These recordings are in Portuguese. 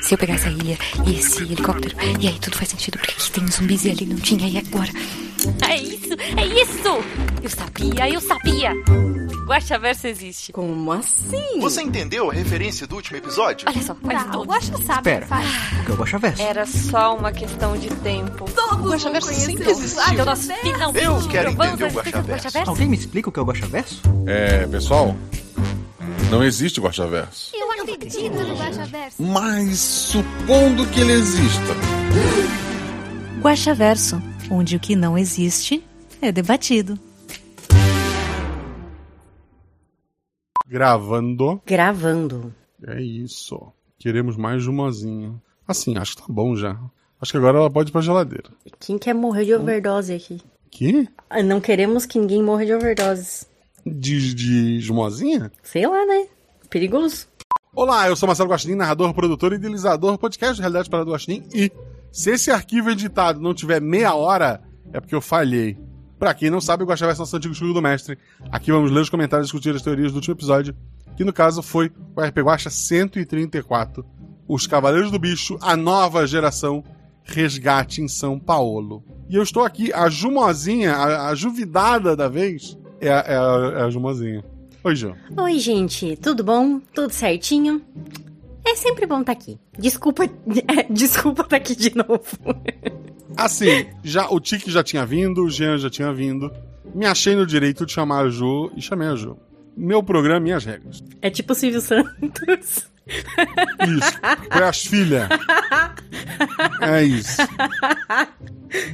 Se eu pegar essa ilha e esse helicóptero, e aí tudo faz sentido, porque aqui tem zumbis e ali não tinha, e agora? É isso, é isso! Eu sabia, eu sabia! Guaxaverso existe. Como assim? Você entendeu a referência do último episódio? Olha só, olha Tá, todo. o Guaxa sabe Espera, o que o é o Guaxaverso? Era só uma questão de tempo. Todo Guaxaverso mundo sempre existiu. Ah, Então eu nós finalmente Eu quero entender o Guaxaverso. Alguém me explica o que é o Guaxaverso? É, pessoal, não existe Guaxaverso. Guaxaverso. Mas supondo que ele exista. Guaxaverso, onde o que não existe é debatido. Gravando. Gravando. É isso. Queremos mais de umazinha. Assim, acho que tá bom já. Acho que agora ela pode ir pra geladeira. Quem quer morrer de overdose aqui? Que? Ah, Não queremos que ninguém morra de overdose. De, de esmozinha? Sei lá, né? Perigoso. Olá, eu sou Marcelo Guaxinim, narrador, produtor e idealizador do podcast de Realidade para do Guaxinim. E se esse arquivo editado não tiver meia hora, é porque eu falhei. Pra quem não sabe, o Guaxaverso é nosso antigo estudo do mestre. Aqui vamos ler os comentários e discutir as teorias do último episódio, que no caso foi o RP Guaxa 134, Os Cavaleiros do Bicho, a nova geração, resgate em São Paulo. E eu estou aqui, a Jumozinha, a, a juvidada da vez, é é é a Jumozinha. Oi, Ju. Oi, gente. Tudo bom? Tudo certinho? É sempre bom estar aqui. Desculpa, desculpa estar aqui de novo. Assim, já, o Tiki já tinha vindo, o Jean já tinha vindo. Me achei no direito de chamar a Ju e chamei a Ju. Meu programa, minhas regras. É tipo o Silvio Santos. Isso. Foi as filhas. É isso.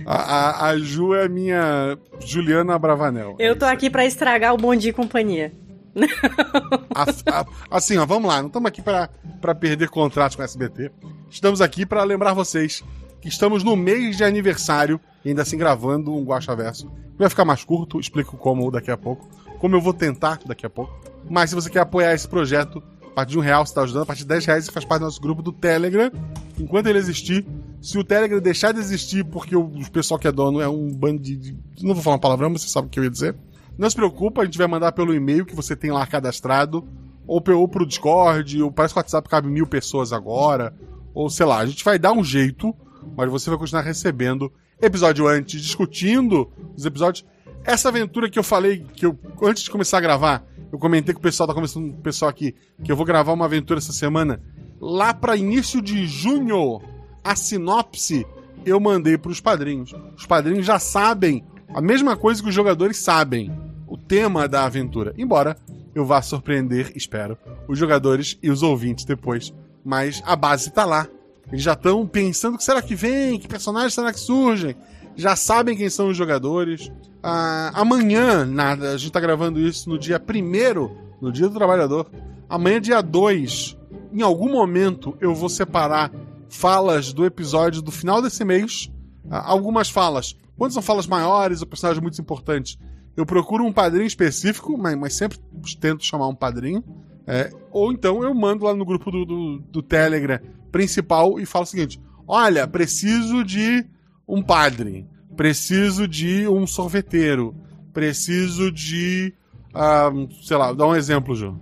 A, a, a Ju é minha Juliana Bravanel. Eu tô aqui pra estragar o Bom Dia e Companhia. A- a- assim, ó, vamos lá. Não estamos aqui para perder contratos com a SBT. Estamos aqui para lembrar vocês que estamos no mês de aniversário, ainda assim gravando um Guaxa Verso. Vai ficar mais curto, explico como daqui a pouco. Como eu vou tentar daqui a pouco. Mas se você quer apoiar esse projeto, a partir de um real você está ajudando, a partir de 10 reais você faz parte do nosso grupo do Telegram. Enquanto ele existir, se o Telegram deixar de existir porque o, pessoal que é dono é um bando de, de- Não vou falar uma palavrão, mas você sabe o que eu ia dizer. Não se preocupa, a gente vai mandar pelo e-mail que você tem lá cadastrado, ou, ou pro Discord, ou parece que o WhatsApp cabe mil pessoas agora, ou sei lá, a gente vai dar um jeito, mas você vai continuar recebendo episódio antes, discutindo os episódios. Essa aventura que eu falei, que eu, antes de começar a gravar, eu comentei com o pessoal, tá começando o pessoal aqui, que eu vou gravar uma aventura essa semana, lá para início de junho, a sinopse eu mandei pros padrinhos. Os padrinhos já sabem a mesma coisa que os jogadores sabem, o tema da aventura. Embora eu vá surpreender, espero, os jogadores e os ouvintes depois. Mas a base tá lá. Eles já estão pensando que será que vem, que personagens será que surgem. Já sabem quem são os jogadores. Ah, amanhã, nada, a gente tá gravando isso no dia 1 no dia do trabalhador. Amanhã, dia 2, em algum momento eu vou separar falas do episódio do final desse mês. Ah, algumas falas. Quando são falas maiores ou personagens muito importantes, eu procuro um padrinho específico, mas, mas sempre tento chamar um padrinho. É, ou então eu mando lá no grupo do, do, do Telegram principal e falo o seguinte: olha, preciso de um padre, preciso de um sorveteiro, preciso de. ah, sei lá, dá um exemplo, Ju.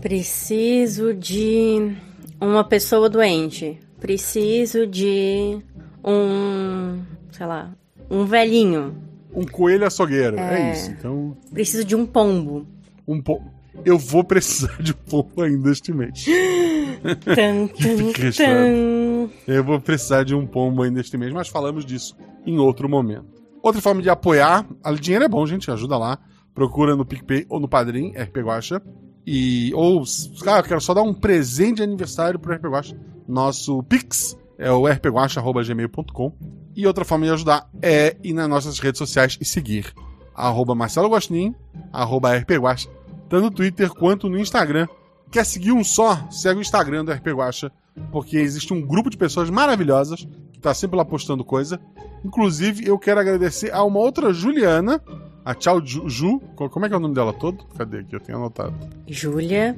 Preciso de uma pessoa doente. Preciso de um, sei lá, um velhinho. Um coelho açougueiro. É, É. isso. Então, Preciso de um pombo. um po... eu vou precisar de um pouco ainda este mês. Tan, registrado. tan. Eu vou precisar de um pombo ainda este mês, mas falamos disso em outro momento. Outra forma de apoiar, a dinheiro é bom, gente, ajuda lá. Procura no PicPay ou no Padrim, RP Guacha. E, ou, cara, eu quero só dar um presente de aniversário pro RP Guacha. Nosso Pix é o rpguacha.gmail.com. E outra forma de ajudar é ir nas nossas redes sociais e seguir. Arroba Marcelo Guaxinim, arroba rpguacha, tanto no Twitter quanto no Instagram. Quer seguir um só? Segue o Instagram do RP Guacha, porque existe um grupo de pessoas maravilhosas que tá sempre lá postando coisa. Inclusive, eu quero agradecer a uma outra Juliana, a Tchau Ju, Ju. Co- Como é que é o nome dela todo? Cadê aqui? Eu tenho anotado. Júlia.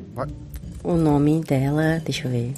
O nome dela, deixa eu ver.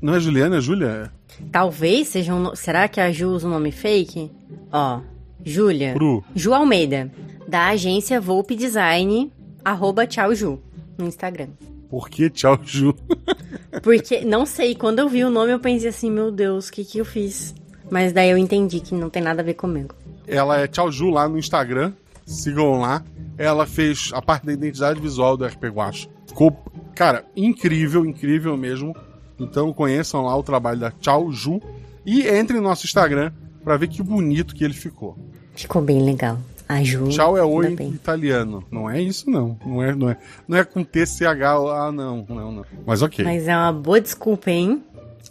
Não é Juliana, é Júlia? Talvez seja um. Será que a Ju usa um nome fake? Ó, Júlia. Pro. Ju Almeida, da agência Volpe Design, arroba tchau Ju, no Instagram. Por que Tchau Ju? Porque, não sei, quando eu vi o nome eu pensei assim, meu Deus, o que que eu fiz? Mas daí eu entendi que não tem nada a ver comigo. Ela é Tchau Ju lá no Instagram. Sigam lá. Ela fez a parte da identidade visual do RP Guacha. Ficou, cara, incrível, incrível mesmo. Então conheçam lá o trabalho da Tchau Ju. E entrem no nosso Instagram pra ver que bonito que ele ficou. Ficou bem legal. A Ju. Tchau é oi em italiano. Não é isso, não. Não é, não é, não é com TCH. Ah, não, não, não. Mas ok. Mas é uma boa desculpa, hein?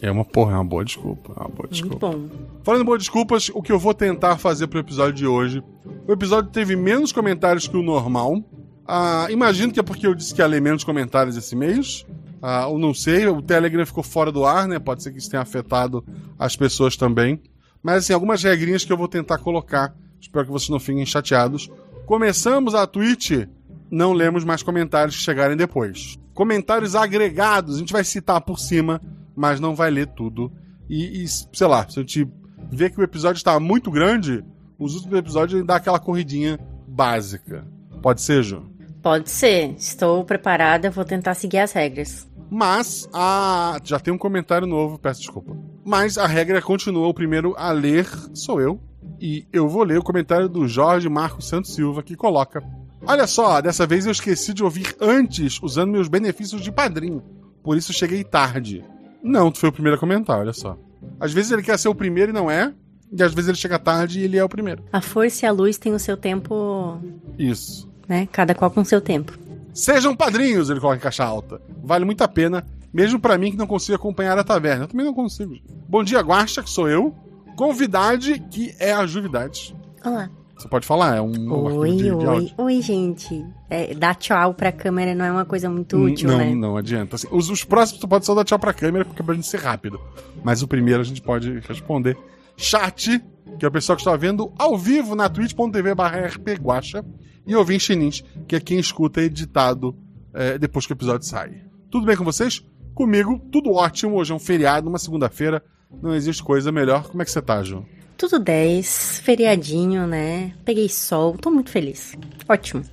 É uma porra, é uma boa desculpa. É uma boa Muito desculpa. bom. Falando em boas desculpas, o que eu vou tentar fazer pro episódio de hoje. O episódio teve menos comentários que o normal. Ah, imagino que é porque eu disse que ia ler menos comentários esse mês. Ah, eu não sei, o Telegram ficou fora do ar, né? Pode ser que isso tenha afetado as pessoas também. Mas, assim, algumas regrinhas que eu vou tentar colocar. Espero que vocês não fiquem chateados. Começamos a Twitch, não lemos mais comentários que chegarem depois. Comentários agregados, a gente vai citar por cima, mas não vai ler tudo. E, e, sei lá, se a gente vê que o episódio está muito grande, os últimos episódios dá aquela corridinha básica. Pode ser, Ju? Pode ser. Estou preparada, vou tentar seguir as regras. Mas a. Já tem um comentário novo, peço desculpa. Mas a regra continua: o primeiro a ler sou eu. E eu vou ler o comentário do Jorge Marcos Santos Silva, que coloca: Olha só, dessa vez eu esqueci de ouvir antes, usando meus benefícios de padrinho. Por isso cheguei tarde. Não, tu foi o primeiro a comentar, olha só. Às vezes ele quer ser o primeiro e não é. E às vezes ele chega tarde e ele é o primeiro. A força e a luz têm o seu tempo, Isso. né? Cada qual com o seu tempo. Sejam padrinhos, ele coloca em caixa alta. Vale muito a pena, mesmo pra mim que não consigo acompanhar a taverna. Eu também não consigo. Bom dia, Guaxa, que sou eu. Convidade, que é a Juvidade. Olá. Você pode falar, é um Oi, de, de oi. áudio. Oi, gente. É, dar tchau pra câmera não é uma coisa muito útil, não, né? não adianta. Assim, os, os próximos tu pode só dar tchau pra câmera, porque é pra gente ser rápido. Mas o primeiro a gente pode responder. Chat, que é o pessoal que está vendo ao vivo na twitch.tv barra rpguacha. E ouvir em que é quem escuta editado é, depois que o episódio sai. Tudo bem com vocês? Comigo, tudo ótimo. Hoje é um feriado, uma segunda-feira. Não existe coisa melhor. Como é que você tá, Ju? Tudo 10, feriadinho, né? Peguei sol, tô muito feliz. Ótimo.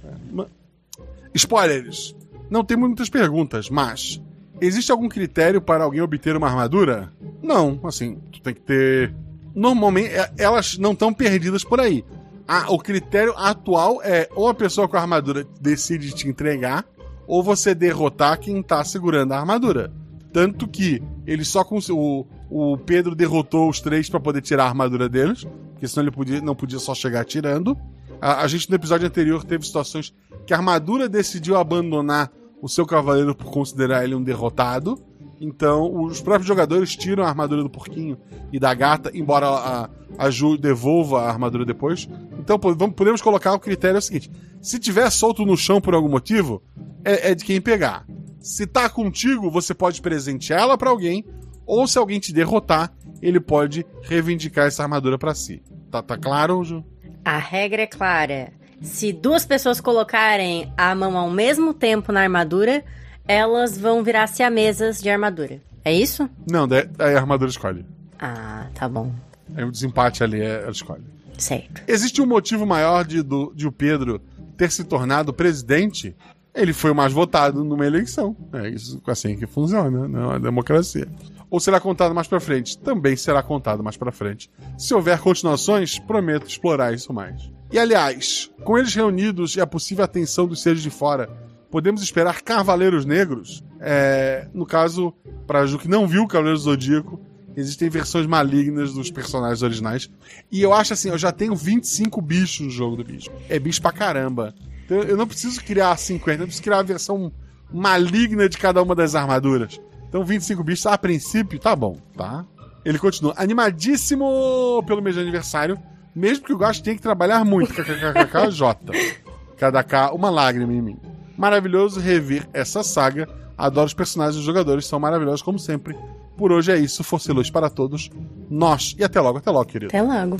Spoilers. Não temos muitas perguntas, mas existe algum critério para alguém obter uma armadura? Não, assim, tu tem que ter. Normalmente, é- elas não estão perdidas por aí. Ah, o critério atual é ou a pessoa com a armadura decide te entregar, ou você derrotar quem tá segurando a armadura. Tanto que ele só o, o Pedro derrotou os três para poder tirar a armadura deles, porque senão ele podia, não podia só chegar tirando. A, a gente no episódio anterior teve situações que a armadura decidiu abandonar o seu cavaleiro por considerar ele um derrotado. Então, os próprios jogadores tiram a armadura do porquinho e da gata, embora a, a Ju devolva a armadura depois. Então, vamos- podemos colocar o critério é o seguinte: se tiver solto no chão por algum motivo, é, é de quem pegar. Se tá contigo, você pode presentear ela pra alguém, ou se alguém te derrotar, ele pode reivindicar essa armadura pra si. Tá, tá claro, Ju? A regra é clara. Se duas pessoas colocarem a mão ao mesmo tempo na armadura, elas vão virar siamesas de armadura. É isso? Não, a armadura escolhe. Ah, tá bom. Aí o desempate ali é, ela escolhe. Certo. Existe um motivo maior de, do, de o Pedro ter se tornado presidente? Ele foi o mais votado numa eleição. É isso assim que funciona, né? É democracia. Ou será contado mais pra frente? Também será contado mais pra frente. Se houver continuações, prometo explorar isso mais. E aliás, com eles reunidos e a possível atenção dos seres de fora, podemos esperar Cavaleiros Negros? É, no caso, pra Ju que não viu Cavaleiros do Zodíaco, existem versões malignas dos personagens originais. E eu acho assim, eu já tenho 25 bichos no jogo do bicho. É bicho pra caramba. Então eu não preciso criar 50, eu preciso criar a versão maligna de cada uma das armaduras. Então 25 bichos, a princípio, tá bom, tá? Ele continua, animadíssimo pelo mês de aniversário, mesmo que o Gasto tenha que trabalhar muito. KKKKJ. Cada K, uma lágrima em mim. Maravilhoso rever essa saga. Adoro os personagens dos jogadores, são maravilhosos como sempre. Por hoje é isso, força e luz para todos. Nós, e até logo, até logo, querido. Até logo.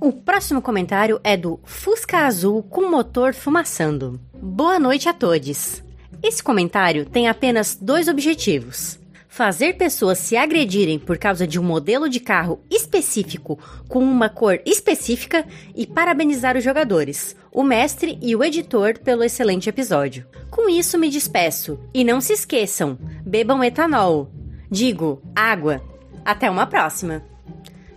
O próximo comentário é do Fusca Azul com motor fumaçando. Boa noite a todos. Esse comentário tem apenas dois objetivos: fazer pessoas se agredirem por causa de um modelo de carro específico com uma cor específica e parabenizar os jogadores, o mestre e o editor pelo excelente episódio. Com isso me despeço e não se esqueçam, bebam etanol. Digo, água. Até uma próxima.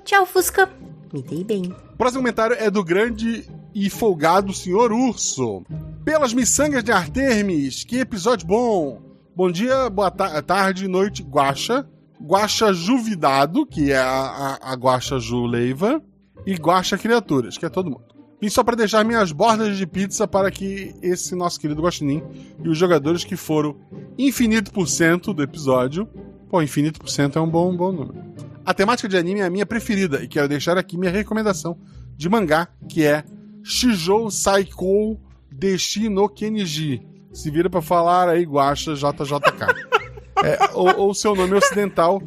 Tchau, Fusca. Me dei bem. Próximo comentário é do grande e folgado Senhor Urso. Pelas miçangas de Artemis, que episódio bom! Bom dia, boa ta tarde, noite, Guaxa. Guaxa Juvidado, que é a, a, a Guaxa Ju Leiva. E Guaxa Criaturas, que é todo mundo. Vim só para deixar minhas bordas de pizza para que esse nosso querido Guaxinim e os jogadores que foram infinito por cento do episódio. Pô, infinito por cento é um bom, um bom número. A temática de anime é a minha preferida e quero deixar aqui minha recomendação de mangá, que é Shijou Saikou Deshi no Kenji. Se vira pra falar aí, Guacha JJK. É, ou, ou seu nome ocidental,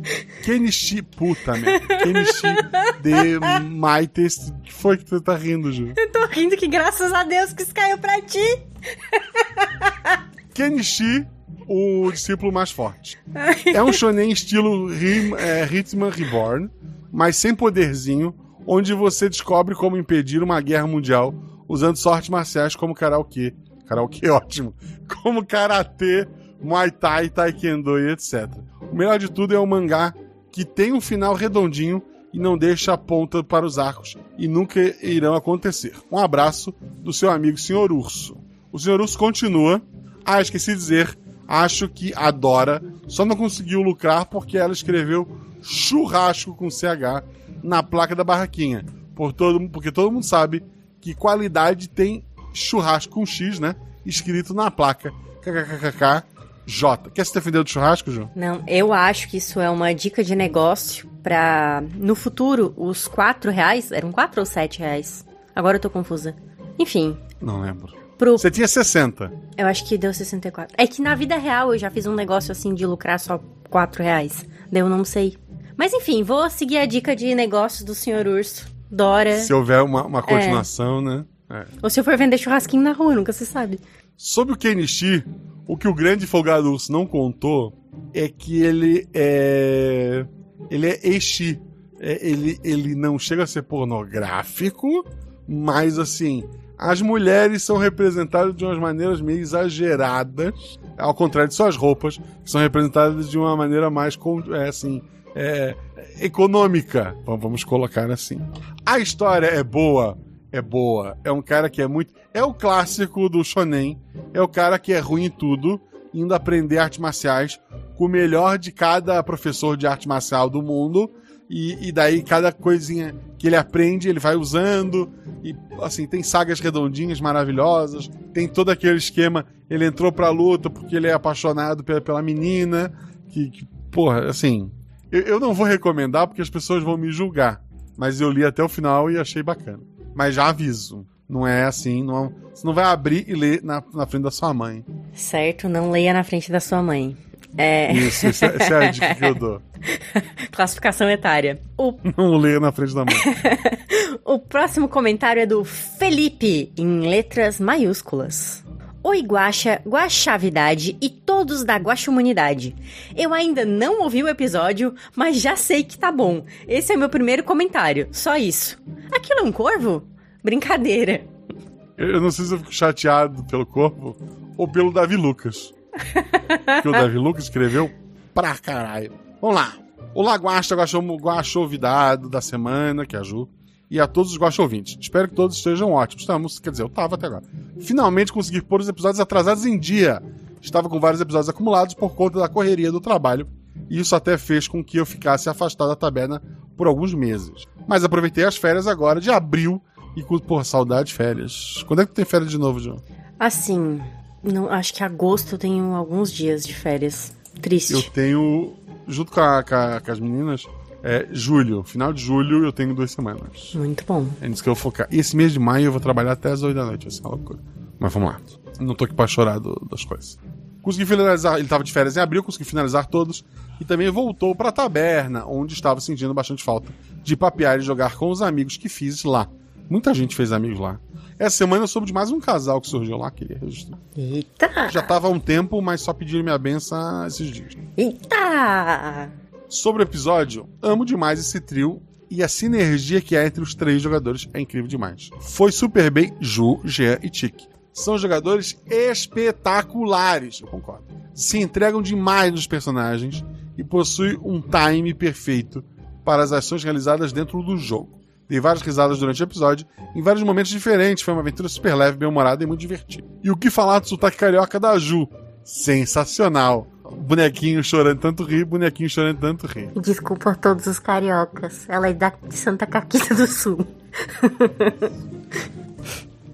Kenichi. Puta, merda. Kenichi de Maites. O que foi que tu tá rindo, Ju? Eu tô rindo que graças a Deus que isso caiu pra ti. Kenichi, o discípulo mais forte. É um shonen estilo é, Hitman Reborn, mas sem poderzinho, onde você descobre como impedir uma guerra mundial usando sortes marciais como karaokê. Karaokê ótimo. Como karatê, muay thai, taekwondo e etc. O melhor de tudo é o mangá que tem um final redondinho e não deixa a ponta para os arcos e nunca irão acontecer. Um abraço do seu amigo Sr. Urso. O Sr. Urso continua. Ah, esqueci de dizer. Acho que a Dora só não conseguiu lucrar porque ela escreveu churrasco com CH na placa da barraquinha. Por todo, porque todo mundo sabe que qualidade tem churrasco com X, né? Escrito na placa. KKKK J. Quer se defender do churrasco, Ju? Não, eu acho que isso é uma dica de negócio pra. No futuro, os 4 reais. Eram 4 ou 7 reais? Agora eu tô confusa. Enfim. Não lembro. Pro... Você tinha 60. Eu acho que deu 64. É que na vida real eu já fiz um negócio assim de lucrar só 4 reais. Daí eu não sei. Mas enfim, vou seguir a dica de negócios do Sr. Urso. Dora. Se houver uma, uma continuação, é. né? É. Ou se eu for vender churrasquinho na rua, nunca se sabe. Sobre o Kenichi, o que o grande folgado urso não contou é que ele é. Ele é Eishi. É, ele, ele não chega a ser pornográfico, mas assim, as mulheres são representadas de umas maneiras meio exageradas, ao contrário de suas roupas, que são representadas de uma maneira mais é, assim, é, econômica, vamos colocar assim. A história é boa, é boa. É um cara que é muito. É o clássico do shonen. É o cara que é ruim em tudo, indo aprender artes marciais com o melhor de cada professor de arte marcial do mundo. E, e, daí cada coisinha que ele aprende, ele vai usando. E assim, tem sagas redondinhas maravilhosas. Tem todo aquele esquema. Ele entrou pra luta porque ele é apaixonado pela, pela menina. Que, que porra, assim. Eu, eu não vou recomendar porque as pessoas vão me julgar. Mas eu li até o final e achei bacana. Mas já aviso. Não é assim, não, você não vai abrir e ler na, na frente da sua mãe. Certo, não leia na frente da sua mãe. É... Isso, essa, essa é a dica que eu dou. Classificação etária. O... Não leia na frente da mãe. o próximo comentário é do Felipe, em letras maiúsculas. Oi, Guaxa, Guaxavidade e todos da Guaxumunidade. Eu ainda não ouvi o episódio, mas já sei que tá bom. Esse é meu primeiro comentário, só isso. Aquilo é um corvo? Brincadeira. Eu não sei se eu fico chateado pelo corvo ou pelo Davi Lucas. que o Davi Lucas escreveu pra caralho. Vamos lá. Olá, Guaxa, Guaxovidado da semana, que é a Ju e a todos os ouvintes. Espero que todos estejam ótimos. Estamos, quer dizer, eu tava até agora. Finalmente consegui pôr os episódios atrasados em dia. Estava com vários episódios acumulados por conta da correria do trabalho, e isso até fez com que eu ficasse afastado da taberna por alguns meses. Mas aproveitei as férias agora de abril e porra, saudade de férias. Quando é que tu tem férias de novo, João? Assim, não, acho que agosto eu tenho alguns dias de férias. Triste. Eu tenho, junto com, a, com, a, com as meninas, é julho. Final de julho eu tenho duas semanas. Muito bom. É nisso que eu vou focar. E esse mês de maio eu vou trabalhar até as 8 da noite, vai ser uma loucura. Mas vamos lá. Não tô aqui pra chorar do, das coisas. Consegui finalizar, ele tava de férias em abril, consegui finalizar todos. E também voltou pra taberna, onde estava sentindo bastante falta de papear e jogar com os amigos que fiz lá. Muita gente fez amigos lá. Essa semana eu soube de mais um casal que surgiu lá, queria registrar. Eita! Já tava há um tempo, mas só pediram minha benção esses dias. Eita! Sobre o episódio, amo demais esse trio e a sinergia que há entre os três jogadores é incrível demais. Foi super bem Ju, Jean e Tiki. São jogadores espetaculares, eu concordo. Se entregam demais nos personagens e possui um time perfeito para as ações realizadas dentro do jogo. Dei várias risadas durante o episódio, em vários momentos diferentes. Foi uma aventura super leve, bem-humorada e muito divertida. E o que falar do sotaque carioca da Ju? Sensacional! Bonequinho chorando tanto rir, bonequinho chorando tanto rir. Desculpa a todos os cariocas. Ela é da de Santa Caquita do Sul.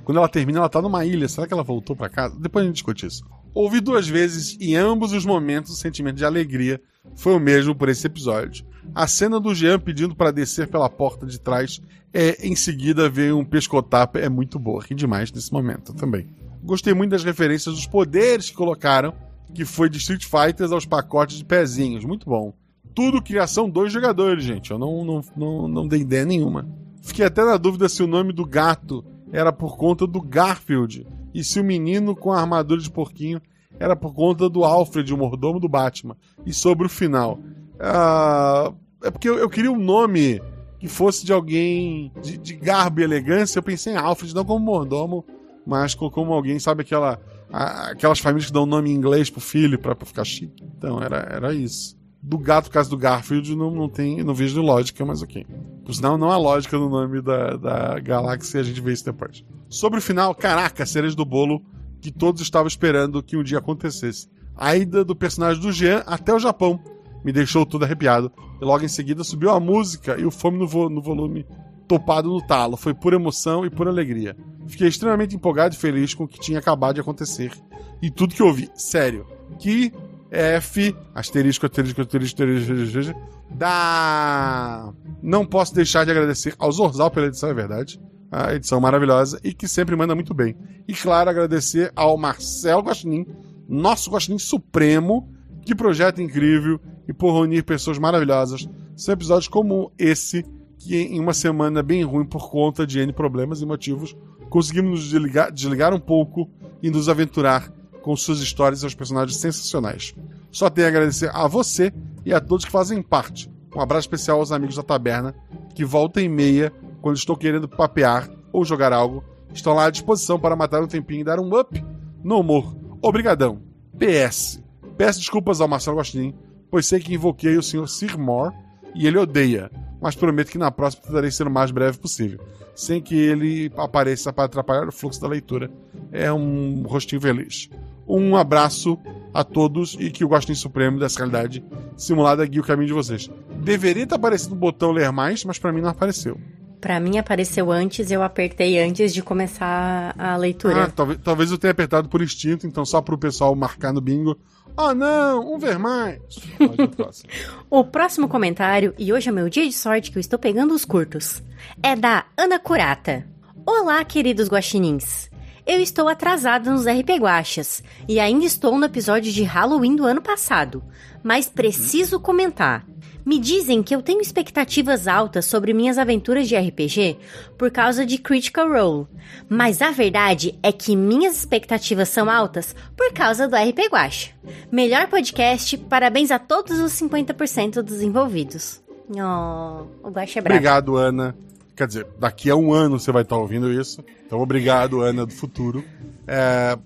Quando ela termina, ela tá numa ilha. Será que ela voltou para casa? Depois a gente discute isso. Ouvi duas vezes e em ambos os momentos o sentimento de alegria foi o mesmo por esse episódio. A cena do Jean pedindo para descer pela porta de trás é em seguida ver um pescotapa é muito boa. Ri demais nesse momento também. Gostei muito das referências dos poderes que colocaram, que foi de Street Fighters aos pacotes de pezinhos. Muito bom. Tudo criação dois jogadores, gente. Eu não, não, não, não dei ideia nenhuma. Fiquei até na dúvida se o nome do gato era por conta do Garfield e se o menino com a armadura de porquinho era por conta do Alfred, o mordomo do Batman. E sobre o final. Uh, é porque eu, eu, queria um nome que fosse de alguém de, de, garbo e elegância. Eu pensei em Alfred, não como mordomo, mas como alguém, sabe aquela. Aquelas famílias que dão nome em inglês pro filho pra, pra ficar chique. Então, era, era isso. Do gato, caso do Garfield, não, não tem. Não vejo lógica, mas ok. Por sinal, não há lógica no nome da, da galáxia, a gente vê isso depois. Sobre o final, caraca, cereja do bolo que todos estavam esperando que um dia acontecesse. A ida do personagem do Jean até o Japão me deixou todo arrepiado. E logo em seguida subiu a música e o fome no, vo no volume topado no talo. Foi pura emoção e pura alegria. Fiquei extremamente empolgado e feliz com o que tinha acabado de acontecer. E tudo que ouvi, sério. Que F, asterisco, asterisco, asterisco, asterisco, da. Não posso deixar de agradecer ao Zorzal pela edição, é verdade. A edição maravilhosa e que sempre manda muito bem. E claro, agradecer ao Marcelo Guaxinim, nosso Guaxinim Supremo, que projeto incrível e por reunir pessoas maravilhosas. São episódios como esse, que em uma semana bem ruim por conta de N problemas e motivos, conseguimos nos desligar, desligar um pouco e nos aventurar com suas histórias e seus personagens sensacionais. Só tenho a agradecer a você e a todos que fazem parte. Um abraço especial aos amigos da taberna, que volta e meia, quando estou querendo papear ou jogar algo, estão lá à disposição para matar um tempinho e dar um up no humor. Obrigadão. PS. Peço desculpas ao Marcelo Gostin, pois sei que invoquei o Sr. Sir Moore e ele odeia, mas prometo que na próxima tentarei ser o mais breve possível, sem que ele apareça para atrapalhar o fluxo da leitura. É um rostinho feliz. Um abraço a todos e que o Gostinho Supremo dessa realidade simulada guie o caminho de vocês. Deveria estar aparecendo o botão ler mais, mas para mim não apareceu. Para mim apareceu antes, eu apertei antes de começar a leitura. Ah, talvez, talvez eu tenha apertado por instinto, então só para o pessoal marcar no bingo. Ah, oh, não, um ver mais. o próximo comentário, e hoje é meu dia de sorte que eu estou pegando os curtos, é da Ana Curata. Olá, queridos guaxinins. Eu estou atrasada nos RP Guachas e ainda estou no episódio de Halloween do ano passado, mas preciso comentar. Me dizem que eu tenho expectativas altas sobre minhas aventuras de RPG por causa de Critical Role, mas a verdade é que minhas expectativas são altas por causa do RP Guacha. Melhor podcast, parabéns a todos os 50% dos envolvidos. Oh, o Guacha é bravo. Obrigado, Ana. Quer dizer, daqui a um ano você vai estar ouvindo isso. Então, obrigado, Ana do futuro. É,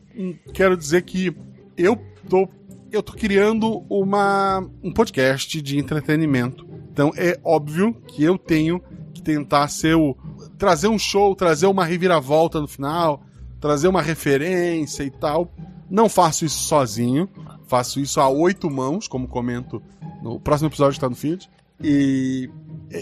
quero dizer que eu tô, eu tô criando uma, um podcast de entretenimento. Então, é óbvio que eu tenho que tentar ser o. trazer um show, trazer uma reviravolta no final, trazer uma referência e tal. Não faço isso sozinho. Faço isso a oito mãos, como comento no próximo episódio que está no feed. E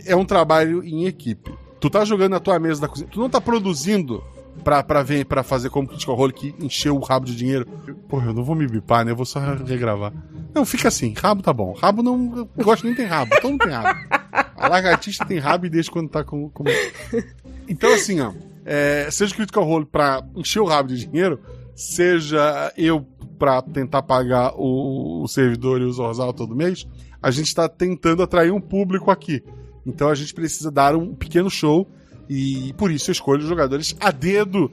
é um trabalho em equipe. Tu tá jogando na tua mesa da cozinha, tu não tá produzindo pra, pra, ver, pra fazer como Critical Role que encheu o rabo de dinheiro. Porra, eu não vou me bipar, né? Eu vou só regravar. Não, fica assim, rabo tá bom. Rabo não. Eu gosto nem tem rabo, todo mundo tem rabo. A lagartixa tem rabo e deixa quando tá com. com... Então, assim, ó. É, seja Critical Role pra encher o rabo de dinheiro, seja eu pra tentar pagar o, o servidor e o Zorzal todo mês, a gente tá tentando atrair um público aqui. Então a gente precisa dar um pequeno show e por isso eu escolho os jogadores a dedo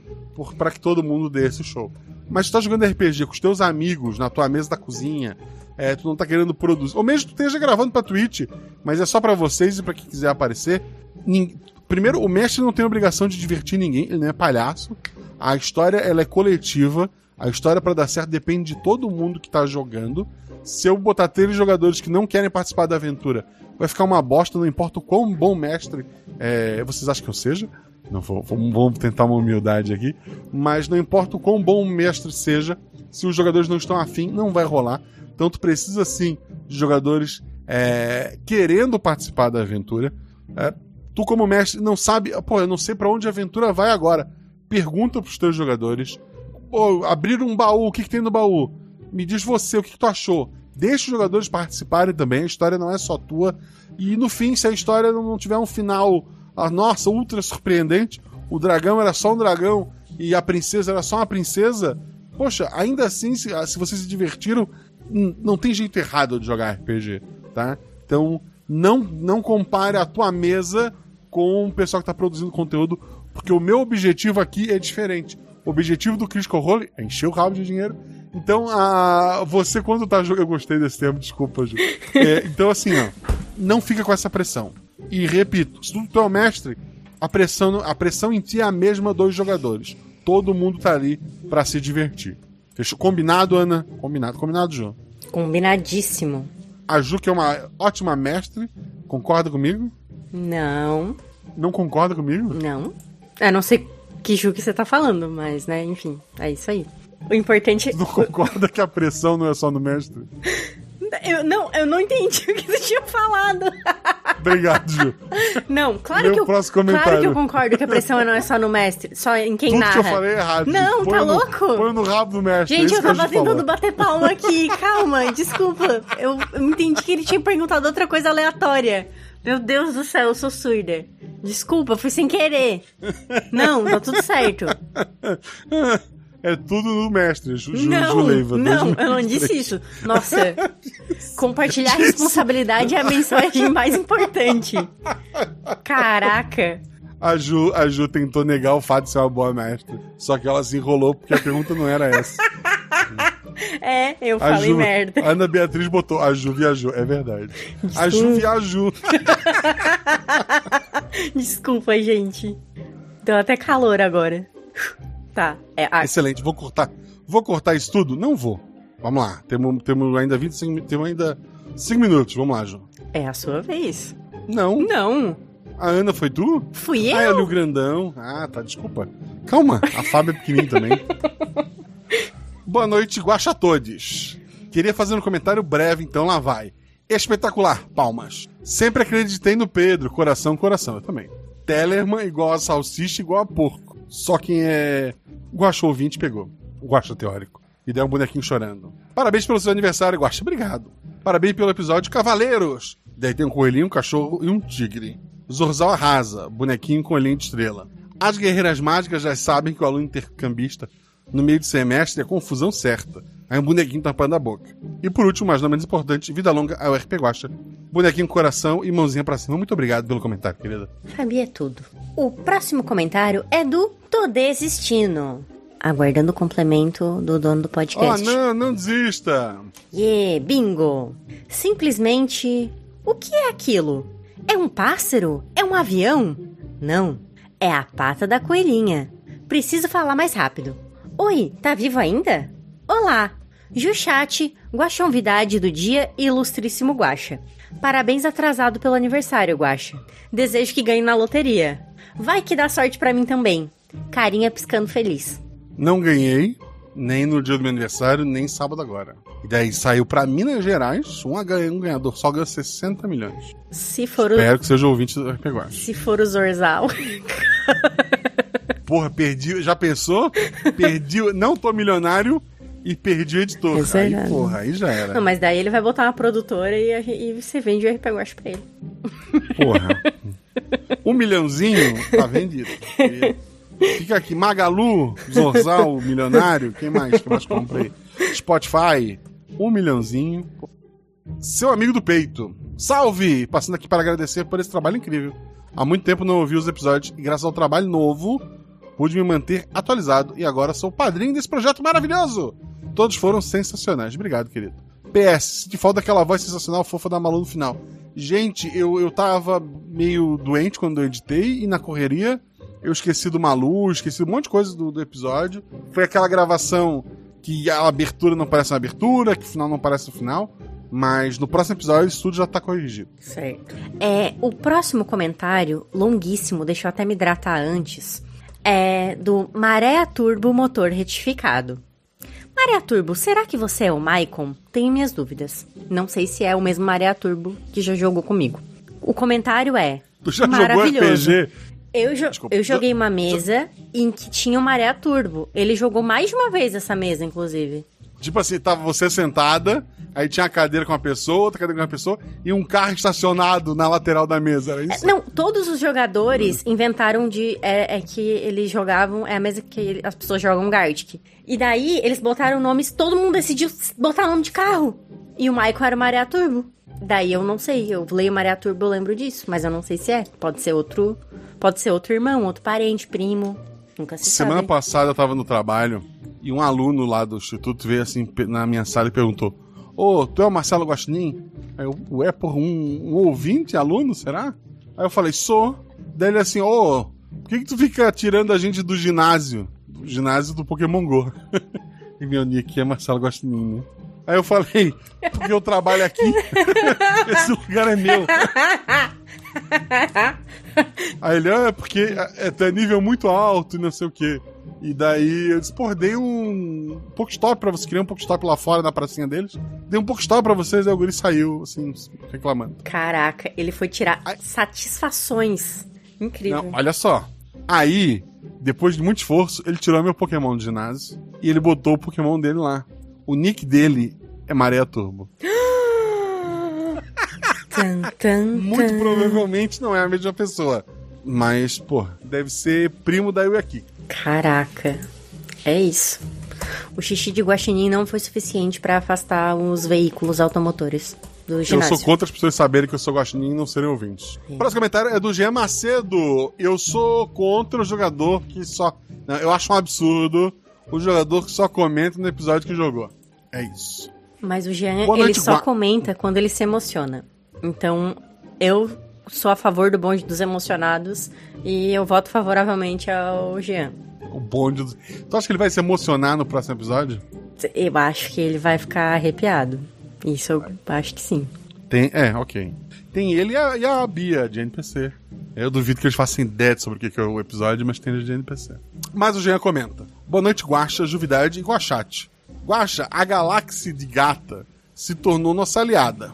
para que todo mundo dê esse show. Mas tu tá jogando RPG com os teus amigos na tua mesa da cozinha, é, tu não tá querendo produzir, ou mesmo tu esteja gravando pra Twitch, mas é só para vocês e para quem quiser aparecer. Primeiro, o mestre não tem obrigação de divertir ninguém, ele não é palhaço. A história ela é coletiva, a história para dar certo depende de todo mundo que tá jogando. Se eu botar três jogadores que não querem participar da aventura, vai ficar uma bosta, não importa o quão bom mestre é, vocês acham que eu seja. Não vou, vamos, tentar uma humildade aqui. Mas não importa o quão bom mestre seja, se os jogadores não estão afim, não vai rolar. Então tu precisa sim de jogadores é, querendo participar da aventura. É, tu, como mestre, não sabe. Pô, eu não sei para onde a aventura vai agora. Pergunta pros teus jogadores. Pô, abrir um baú, o que, que tem no baú? Me diz você, o que, que tu achou? Deixa os jogadores participarem também, a história não é só tua. E no fim, se a história não tiver um final, a nossa, ultra surpreendente, o dragão era só um dragão e a princesa era só uma princesa, poxa, ainda assim, se, se vocês se divertiram, não tem jeito errado de jogar RPG, tá? Então, não, não compare a tua mesa com o pessoal que está produzindo conteúdo, porque o meu objetivo aqui é diferente. O objetivo do Critical Role é encher o rabo de dinheiro. Então, a, você, quando tá jogando. Eu gostei desse tempo, desculpa, Ju. É, então, assim, ó, não fica com essa pressão. E repito, se tu é o mestre, a pressão, a pressão em ti é a mesma dos jogadores. Todo mundo tá ali para se divertir. Fechou? Combinado, Ana? Combinado. Combinado, Ju? Combinadíssimo. A Ju, que é uma ótima mestre, concorda comigo? Não. Não concorda comigo? Não. Eu não sei que Ju que você tá falando, mas, né, enfim, é isso aí. O importante. Tu não concorda que a pressão não é só no mestre? Eu não, eu não entendi o que você tinha falado. Obrigado, Ju. Não, claro Meu que eu, próximo comentário. claro que eu concordo que a pressão não é só no mestre, só em quem Tudo narra. que eu falei é errado. Não, Põe tá no- louco? Põe no rabo do mestre. é Gente, isso eu tava tentando bater palma aqui. Calma, desculpa. Eu, eu entendi que ele tinha perguntado outra coisa aleatória. Meu Deus do céu, eu sou surda. Desculpa, foi sem querer. Não, tá tudo certo. É tudo no mestre, Ju, não, Juleiva. não, 2023. eu não disse isso. Nossa, compartilhar responsabilidade é a mensagem mais importante. Caraca. A Ju, a Ju tentou negar o fato de ser uma boa mestre. Só que ela se enrolou porque a pergunta não era essa. É, eu A falei Ju, merda. Ana Beatriz botou, a Ju viajou. É verdade. A Ju viajou. Desculpa, gente. Deu até calor agora. Tá, é a... Excelente, vou cortar. Vou cortar isso tudo? Não vou. Vamos lá. Temos, temos ainda 25 mi- temos ainda 5 minutos. Vamos lá, Ju. é a sua vez. Não. Não, A Ana foi tu? fui Ah, é eu. o grandão. Ah, tá, desculpa. Calma, a Fábio é pequenininho também. Boa noite, guaxa todos. Queria fazer um comentário breve, então lá vai. Espetacular, palmas. Sempre acreditei no Pedro, coração, coração, eu também. Tellerman igual a salsicha, igual a porco. Só quem é guaxa ouvinte pegou. O guaxa teórico. E deu um bonequinho chorando. Parabéns pelo seu aniversário, guaxa. Obrigado. Parabéns pelo episódio Cavaleiros. Daí tem um coelhinho, um cachorro e um tigre. Zorzal arrasa, bonequinho com olhinho de estrela. As guerreiras mágicas já sabem que o aluno intercambista, no meio do semestre, é confusão certa. Aí um bonequinho tampando a boca. E por último, mas não menos importante, vida longa ao RP Guacha. Bonequinho coração e mãozinha pra cima. Muito obrigado pelo comentário, querida. Sabia tudo. O próximo comentário é do Tô Desistindo. Aguardando o complemento do dono do Oh, podcast. não, não desista. Yeah, bingo! Simplesmente. O que é aquilo? É um pássaro? É um avião? Não, é a pata da coelhinha. Preciso falar mais rápido. Oi, tá vivo ainda? Olá! Juchat, guaxonvidade do dia e ilustríssimo guaxa. Parabéns atrasado pelo aniversário, guaxa. Desejo que ganhe na loteria. Vai que dá sorte pra mim também. Carinha piscando feliz. Não ganhei, nem no dia do meu aniversário, nem sábado agora. E daí saiu pra Minas Gerais, um, ganha- ganhador só ganhou 60 milhões. Se for o, Espero que seja ouvinte do RP Guacha. se for o Zorzal. Porra, perdi. Já pensou? Perdi. Não tô milionário e perdi o editor. Isso é aí, verdade. porra, aí já era. Não, mas daí ele vai botar uma produtora e, a- e você vende o RP Guacha pra ele. Porra. Um milhãozinho tá vendido. Fica aqui, Magalu, Zorzal, milionário. Quem mais? Quem mais comprei? Spotify, um milhãozinho. Seu amigo do peito. Salve! Passando aqui para agradecer por esse trabalho incrível. Há muito tempo não ouvi os episódios e graças ao trabalho novo pude me manter atualizado e agora sou padrinho desse projeto maravilhoso. Todos foram sensacionais. Obrigado, querido. PS, de falta daquela voz sensacional fofa da Malu no final. Gente, eu, eu tava meio doente quando eu editei e na correria eu esqueci do Malu, esqueci um monte de coisa do, do episódio. Foi aquela gravação que a abertura não parece uma abertura, que o final não parece o final. Mas no próximo episódio isso tudo já tá corrigido. Certo. É, o próximo comentário, longuíssimo, deixa eu até me hidratar antes, é do Maré Turbo Motor Retificado. Maré Turbo, será que você é o Maicon? Tenho minhas dúvidas. Não sei se é o mesmo Maré Turbo que já jogou comigo. O comentário é. Tu já jogou maravilhoso. RPG? Eu, jo- Desculpa. eu joguei uma mesa em que tinha o Maré Turbo. Ele jogou mais de uma vez essa mesa, inclusive. Tipo assim, tava você sentada, aí tinha a cadeira com uma pessoa, outra cadeira com uma pessoa, e um carro estacionado na lateral da mesa, era isso? Não, todos os jogadores inventaram de. É, é que eles jogavam. É a mesa que ele- as pessoas jogam Gartic. E daí eles botaram nomes. Todo mundo decidiu botar nome de carro. E o Michael era o Maria Turbo. Daí eu não sei. Eu leio Maria Turbo, eu lembro disso. Mas eu não sei se é. Pode ser outro. Pode ser outro irmão, outro parente, primo. Nunca se Semana sabe. passada eu tava no trabalho e um aluno lá do instituto veio assim na minha sala e perguntou: Ô, tu é o Marcelo Guaxinim? Aí eu, ué, por um, um ouvinte, aluno, será? Aí eu falei, sou. Daí ele assim, ô, por que, que tu fica tirando a gente do ginásio? Do ginásio do Pokémon GO. e meu nick é Marcelo Guaxinim, né? Aí eu falei, porque eu trabalho aqui, esse lugar é meu. Aí ele, ah, é porque é, é nível muito alto e não sei o quê. E daí eu disse, pô, dei um Pokestop pra você, queria um Pokestop lá fora na pracinha deles. Dei um Pokestop pra vocês, aí o guri saiu, assim, reclamando. Caraca, ele foi tirar satisfações. Incrível. Não, olha só. Aí, depois de muito esforço, ele tirou meu Pokémon do ginásio e ele botou o Pokémon dele lá. O nick dele é Maré Turbo. Muito provavelmente não é a mesma pessoa. Mas, pô, deve ser primo da Yuaki. Caraca. É isso. O xixi de guaxinim não foi suficiente pra afastar os veículos automotores do Eu sou contra as pessoas saberem que eu sou guaxinim e não serem ouvintes. O próximo comentário é do Jean Macedo. Eu sou contra o jogador que só... Não, eu acho um absurdo o jogador que só comenta no episódio que jogou. É isso. Mas o Jean, Boa ele noite, só comenta quando ele se emociona. Então, eu sou a favor do bonde dos emocionados e eu voto favoravelmente ao Jean. O bonde do... Tu acha que ele vai se emocionar no próximo episódio? Eu acho que ele vai ficar arrepiado. Isso eu acho que sim. Tem, é, ok. Tem ele e a, e a Bia, de NPC. Eu duvido que eles façam ideia sobre o que que é o episódio, mas tem de NPC. Mas o Jean comenta. Boa noite, Guaxa, Juvidade e Guaxate. Guaxa, a galáxia de gata se tornou nossa aliada.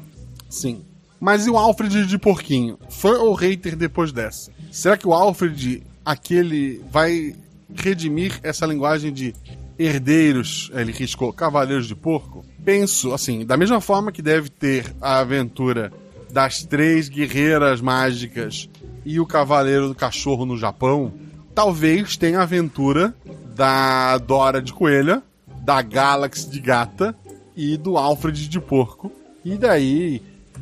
Sim. Mas e o Alfred de Porquinho? Fã ou hater depois dessa? Será que o Alfred, aquele, vai redimir essa linguagem de herdeiros, ele riscou, cavaleiros de porco? Penso, assim, da mesma forma que deve ter a aventura das três guerreiras mágicas e o cavaleiro do cachorro no Japão, talvez tenha a aventura da Dora de coelha, da Galaxy de gata e do Alfred de porco. E daí,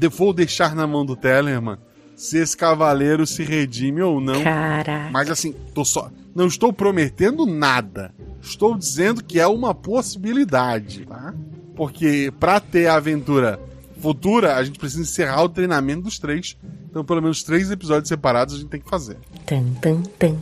vou deixar na mão do Tellerman se esse cavaleiro se redime ou não. Caraca. Mas assim, tô só. Não estou prometendo nada. Estou dizendo que é uma possibilidade, tá? Porque pra ter a aventura futura, a gente precisa encerrar o treinamento dos três. Então, pelo menos três episódios separados a gente tem que fazer. Tan, tan, tan.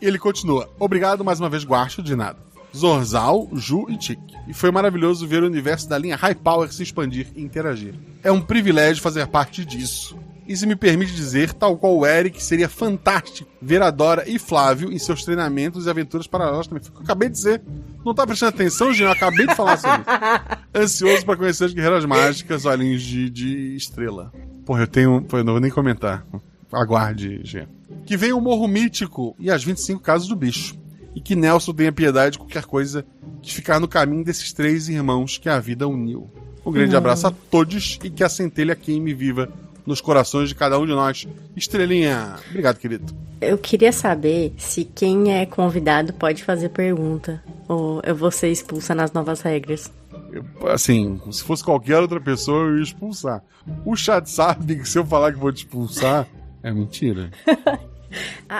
E ele continua. Obrigado mais uma vez, Guacho, de nada. Zorzal, Ju e Tic. E foi maravilhoso ver o universo da linha High Power se expandir e interagir. É um privilégio fazer parte disso. E se me permite dizer, tal qual o Eric, seria fantástico ver a Dora e Flávio em seus treinamentos e aventuras paralelas também. Eu acabei de dizer. Não tá prestando atenção? Eu acabei de falar sobre isso. Ansioso pra conhecer as guerreiras mágicas, olhinhos de, de estrela. Porra, eu tenho. Pô, eu não vou nem comentar. Aguarde, Jean. Que venha o Morro Mítico e as 25 Casas do Bicho. E que Nelson tenha piedade de qualquer coisa que ficar no caminho desses três irmãos que a vida uniu. Um grande abraço a todos e que a centelha queime viva nos corações de cada um de nós. Estrelinha. Obrigado, querido. Eu queria saber se quem é convidado pode fazer pergunta. Ou eu vou ser expulsa nas novas regras. Eu, assim, se fosse qualquer outra pessoa, eu ia expulsar. O chat sabe que se eu falar que vou te expulsar, é mentira.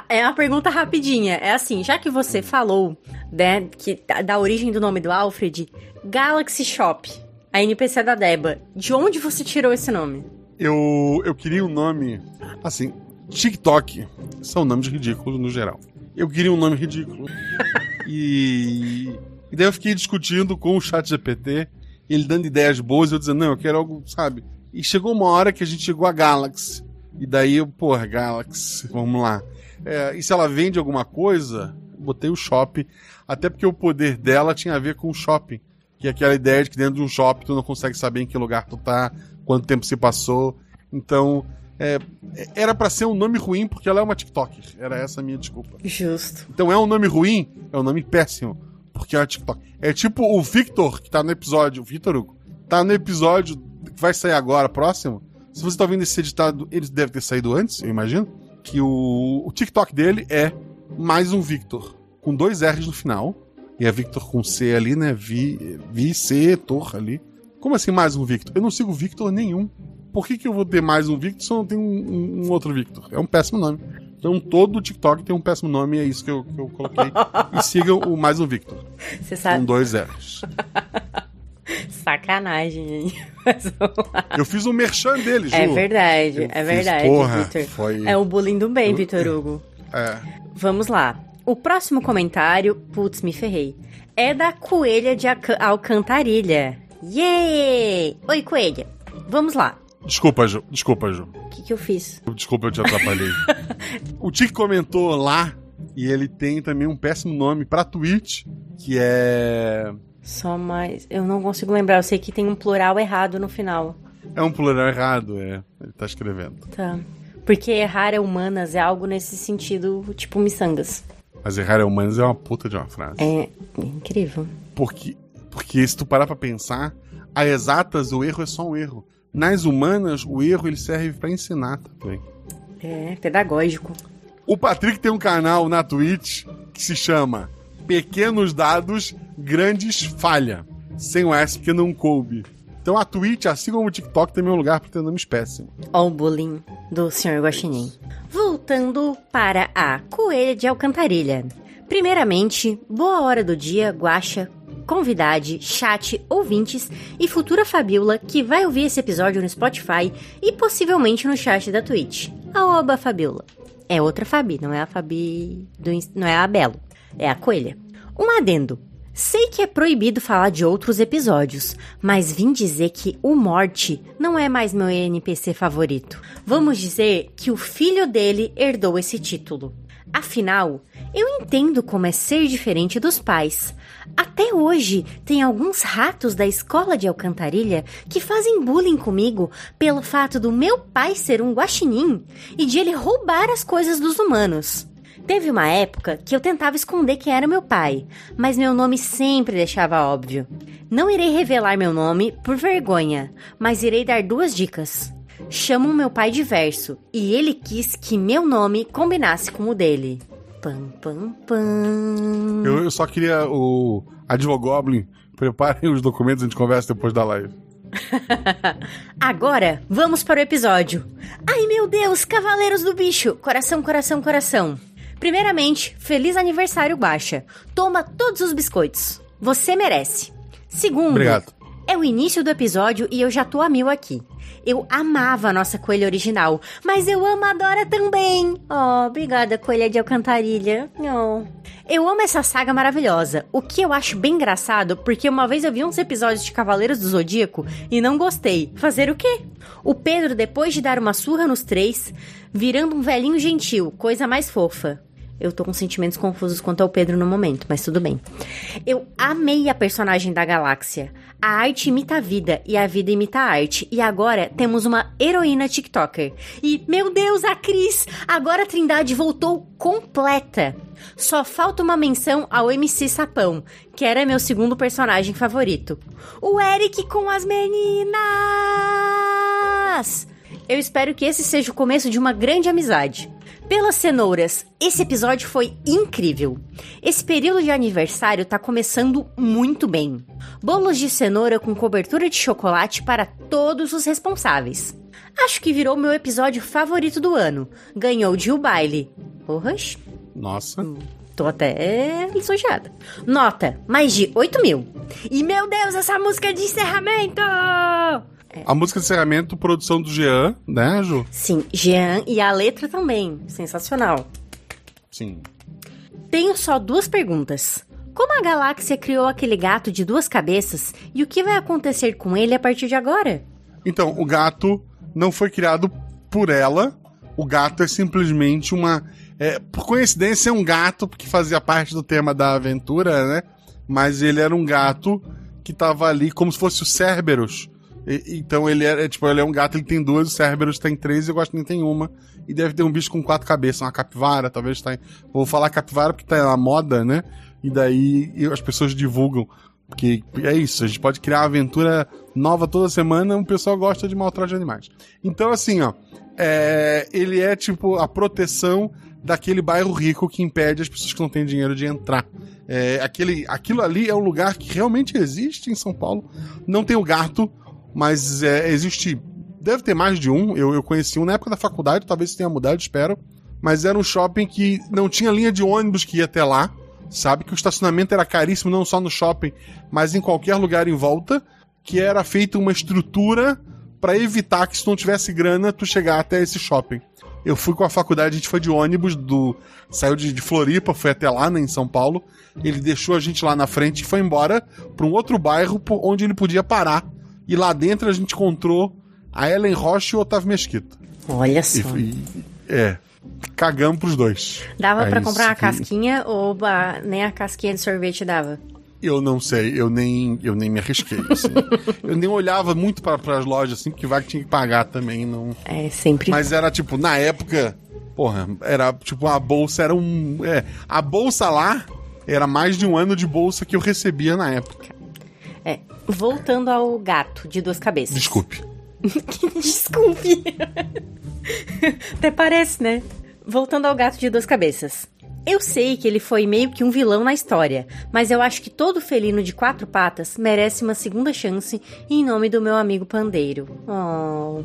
É uma pergunta rapidinha. É assim, já que você falou, né, que da, da origem do nome do Alfred, Galaxy Shop, a NPC da Deba, de onde você tirou esse nome? Eu, eu queria um nome. Assim, TikTok são nomes ridículos no geral. Eu queria um nome ridículo. E E daí eu fiquei discutindo com o chat GPT, ele dando ideias boas, eu dizendo, não, eu quero algo, sabe? E chegou uma hora que a gente chegou a Galaxy. E daí porra, Galaxy, vamos lá. É, e se ela vende alguma coisa, botei o shopping. Até porque o poder dela tinha a ver com o shopping. Que é aquela ideia de que dentro de um shopping tu não consegue saber em que lugar tu tá, quanto tempo se passou. Então, é, era para ser um nome ruim porque ela é uma TikToker. Era essa a minha desculpa. Justo. Então é um nome ruim? É um nome péssimo. Porque é uma TikTok. É tipo o Victor, que tá no episódio. O Victor Hugo. Tá no episódio que vai sair agora, próximo. Se você tá ouvindo esse editado, ele deve ter saído antes, eu imagino. Que o, o TikTok dele é mais um Victor. Com dois R's no final. E é Victor com C ali, né? Vi, vi C, Tor ali. Como assim mais um Victor? Eu não sigo Victor nenhum. Por que, que eu vou ter mais um Victor se eu não tenho um, um- outro Victor? É um péssimo nome. Então todo TikTok tem um péssimo nome, é isso que eu, que eu coloquei. e sigam o mais um Victor. Você Com sabe. dois R's. Sacanagem, lá. Eu fiz um merchan dele, Ju. É verdade, Eu é fiz, verdade, porra, Vitor. foi- É o bullying do bem, Vitor Hugo. É. Vamos lá. O próximo comentário, putz, me ferrei. É da Coelha de Alca- Alcantarilha. Yay! Oi, Coelha. Vamos lá. Desculpa, Ju. Desculpa, Ju. O que, que eu fiz? Desculpa, eu te atrapalhei. o Tic comentou lá, e ele tem também um péssimo nome pra Twitch, que é. Só mais. Eu não consigo lembrar. Eu sei que tem um plural errado no final. É um plural errado, é. Ele tá escrevendo. Tá. Porque errar é humanas é algo nesse sentido, tipo miçangas. Mas errar é humanos é uma puta de uma frase. É incrível. Porque, porque se tu parar pra pensar, a exatas o erro é só um erro. Nas humanas, o erro ele serve pra ensinar também. É pedagógico. O Patrick tem um canal na Twitch que se chama Pequenos Dados, Grandes Falha. Sem o S, porque não coube. Então a Twitch, assim como o TikTok, é um lugar pra ter nome péssimo. Ó o bullying do Sr. Guaxinim. Voltando para a Coelha de Alcantarilha. Primeiramente, boa hora do dia, guaxa, convidade, chat, ouvintes e futura Fabiola que vai ouvir esse episódio no Spotify e possivelmente no chat da Twitch. A oba Fabiola. É outra Fabi, não é a Fabi do, não é a Belo, é a Coelha. Um adendo. Sei que é proibido falar de outros episódios, mas vim dizer que o Morte não é mais meu NPC favorito. Vamos dizer que o filho dele herdou esse título. Afinal, eu entendo como é ser diferente dos pais. Até hoje, tem alguns ratos da escola de Alcantarilha que fazem bullying comigo pelo fato do meu pai ser um guaxinim e de ele roubar as coisas dos humanos. Teve uma época que eu tentava esconder quem era meu pai, mas meu nome sempre deixava óbvio. Não irei revelar meu nome por vergonha, mas irei dar duas dicas. Chamam meu pai de verso e ele quis que meu nome combinasse com o dele. Pam, pam, pam. Eu, eu só queria o Advogoblin. Preparem os documentos, a gente conversa depois da live. Agora, vamos para o episódio. Ai meu Deus, Cavaleiros do Bicho! Coração, coração, coração. Primeiramente, feliz aniversário, Guaxa. Toma todos os biscoitos. Você merece. Segundo, Obrigado. é o início do episódio e eu já tô a mil aqui. Eu amava a nossa coelha original, mas eu amo a Dora também. Oh, obrigada, coelha de Alcantarilha. Oh. Eu amo essa saga maravilhosa, o que eu acho bem engraçado, porque uma vez eu vi uns episódios de Cavaleiros do Zodíaco e não gostei. Fazer o quê? O Pedro, depois de dar uma surra nos três, virando um velhinho gentil, coisa mais fofa. Eu tô com sentimentos confusos quanto ao Pedro no momento, mas tudo bem. Eu amei a personagem da galáxia. A arte imita a vida e a vida imita a arte. E agora temos uma heroína TikToker. E, meu Deus, a Cris! Agora a Trindade voltou completa. Só falta uma menção ao MC Sapão, que era meu segundo personagem favorito. O Eric com as meninas! Eu espero que esse seja o começo de uma grande amizade. Pelas cenouras, esse episódio foi incrível. Esse período de aniversário tá começando muito bem. Bolos de cenoura com cobertura de chocolate para todos os responsáveis. Acho que virou meu episódio favorito do ano. Ganhou de o baile. Porras, Nossa. tô até lisonjeada. Nota, mais de 8 mil. E meu Deus, essa música de encerramento! A música de encerramento, produção do Jean, né, Ju? Sim, Jean e a letra também. Sensacional. Sim. Tenho só duas perguntas. Como a galáxia criou aquele gato de duas cabeças e o que vai acontecer com ele a partir de agora? Então, o gato não foi criado por ela. O gato é simplesmente uma. é, por coincidência, é um gato que fazia parte do tema da aventura, né? Mas ele era um gato que tava ali como se fosse o Cerberus. E- então ele é, é, tipo, ele é um gato, ele tem duas, o Cerberus tem três e o Guaxinim tem uma. E deve ter um bicho com quatro cabeças, uma capivara, talvez tá em... Vou falar capivara porque tá na moda, né? E daí as pessoas divulgam. Porque é isso, a gente pode criar uma aventura nova toda semana, o pessoal gosta de maltrato de animais. Então, assim, ó, é, ele é tipo a proteção daquele bairro rico que impede as pessoas que não têm dinheiro de entrar. É, aquele, aquilo ali é um lugar que realmente existe em São Paulo. Não tem o gato, mas é, existe. Deve ter mais de um. Eu, eu conheci um na época da faculdade, talvez tenha mudado, espero. Mas era um shopping que não tinha linha de ônibus que ia até lá. Sabe que o estacionamento era caríssimo, não só no shopping, mas em qualquer lugar em volta. Que era feita uma estrutura para evitar que se não tivesse grana, tu chegar até esse shopping. Eu fui com a faculdade, a gente foi de ônibus, do saiu de, de Floripa, foi até lá, né, em São Paulo. Ele deixou a gente lá na frente e foi embora para um outro bairro onde ele podia parar. E lá dentro a gente encontrou a Ellen Rocha e o Otávio Mesquita. Olha E, só. e- é, cagamos pros dois. Dava É pra isso comprar uma que- casquinha ou a- nem a casquinha de sorvete dava? Eu não sei, eu nem, eu nem me arrisquei. assim. eu nem olhava muito para as lojas, assim, porque vai que tinha que pagar também. Não... É, sempre. Mas era tipo, na época, porra, era tipo, a bolsa era um. É, a bolsa lá era mais de um ano de bolsa que eu recebia na época. É, voltando ao gato de duas cabeças. Desculpe. Desculpe. Até parece, né? Voltando ao gato de duas cabeças. Eu sei que ele foi meio que um vilão na história, mas eu acho que todo felino de quatro patas merece uma segunda chance em nome do meu amigo pandeiro. Oh.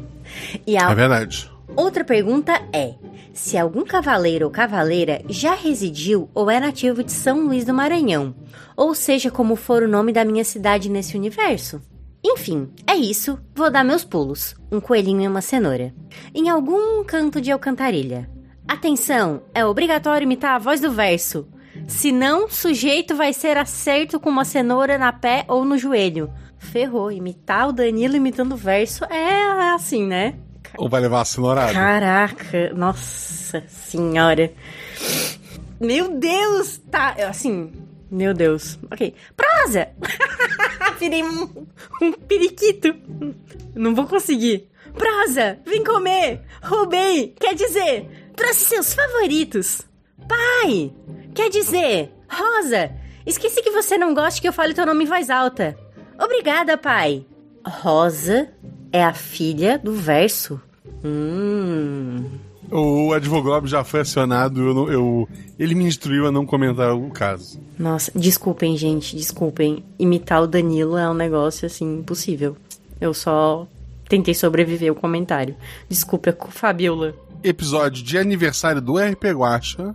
E a É verdade. Outra pergunta é: se algum cavaleiro ou cavaleira já residiu ou é nativo de São Luís do Maranhão, ou seja, como for o nome da minha cidade nesse universo? Enfim, é isso. Vou dar meus pulos. Um coelhinho e uma cenoura. Em algum canto de Alcantarilha. Atenção, é obrigatório imitar a voz do verso. Senão, sujeito vai ser acerto com uma cenoura na pé ou no joelho. Ferrou, imitar o Danilo imitando o verso é assim, né? Ou vai levar a cenourada? Caraca, nossa senhora. Meu Deus, tá, assim, meu Deus. Ok, prosa! Virei um, um periquito. Não vou conseguir. Prosa, vem comer. Roubei, quer dizer, trouxe seus favoritos. Pai, quer dizer, Rosa, esqueci que você não gosta que eu fale teu nome em voz alta. Obrigada, pai. Rosa é a filha do verso. Hum. O advogado já foi acionado, eu, eu- ele me instruiu a não comentar o caso. Nossa, desculpem, gente, desculpem. Imitar o Danilo é um negócio assim impossível. Eu só tentei sobreviver ao comentário. Desculpa, Fabiola. Episódio de aniversário do RP Guacha,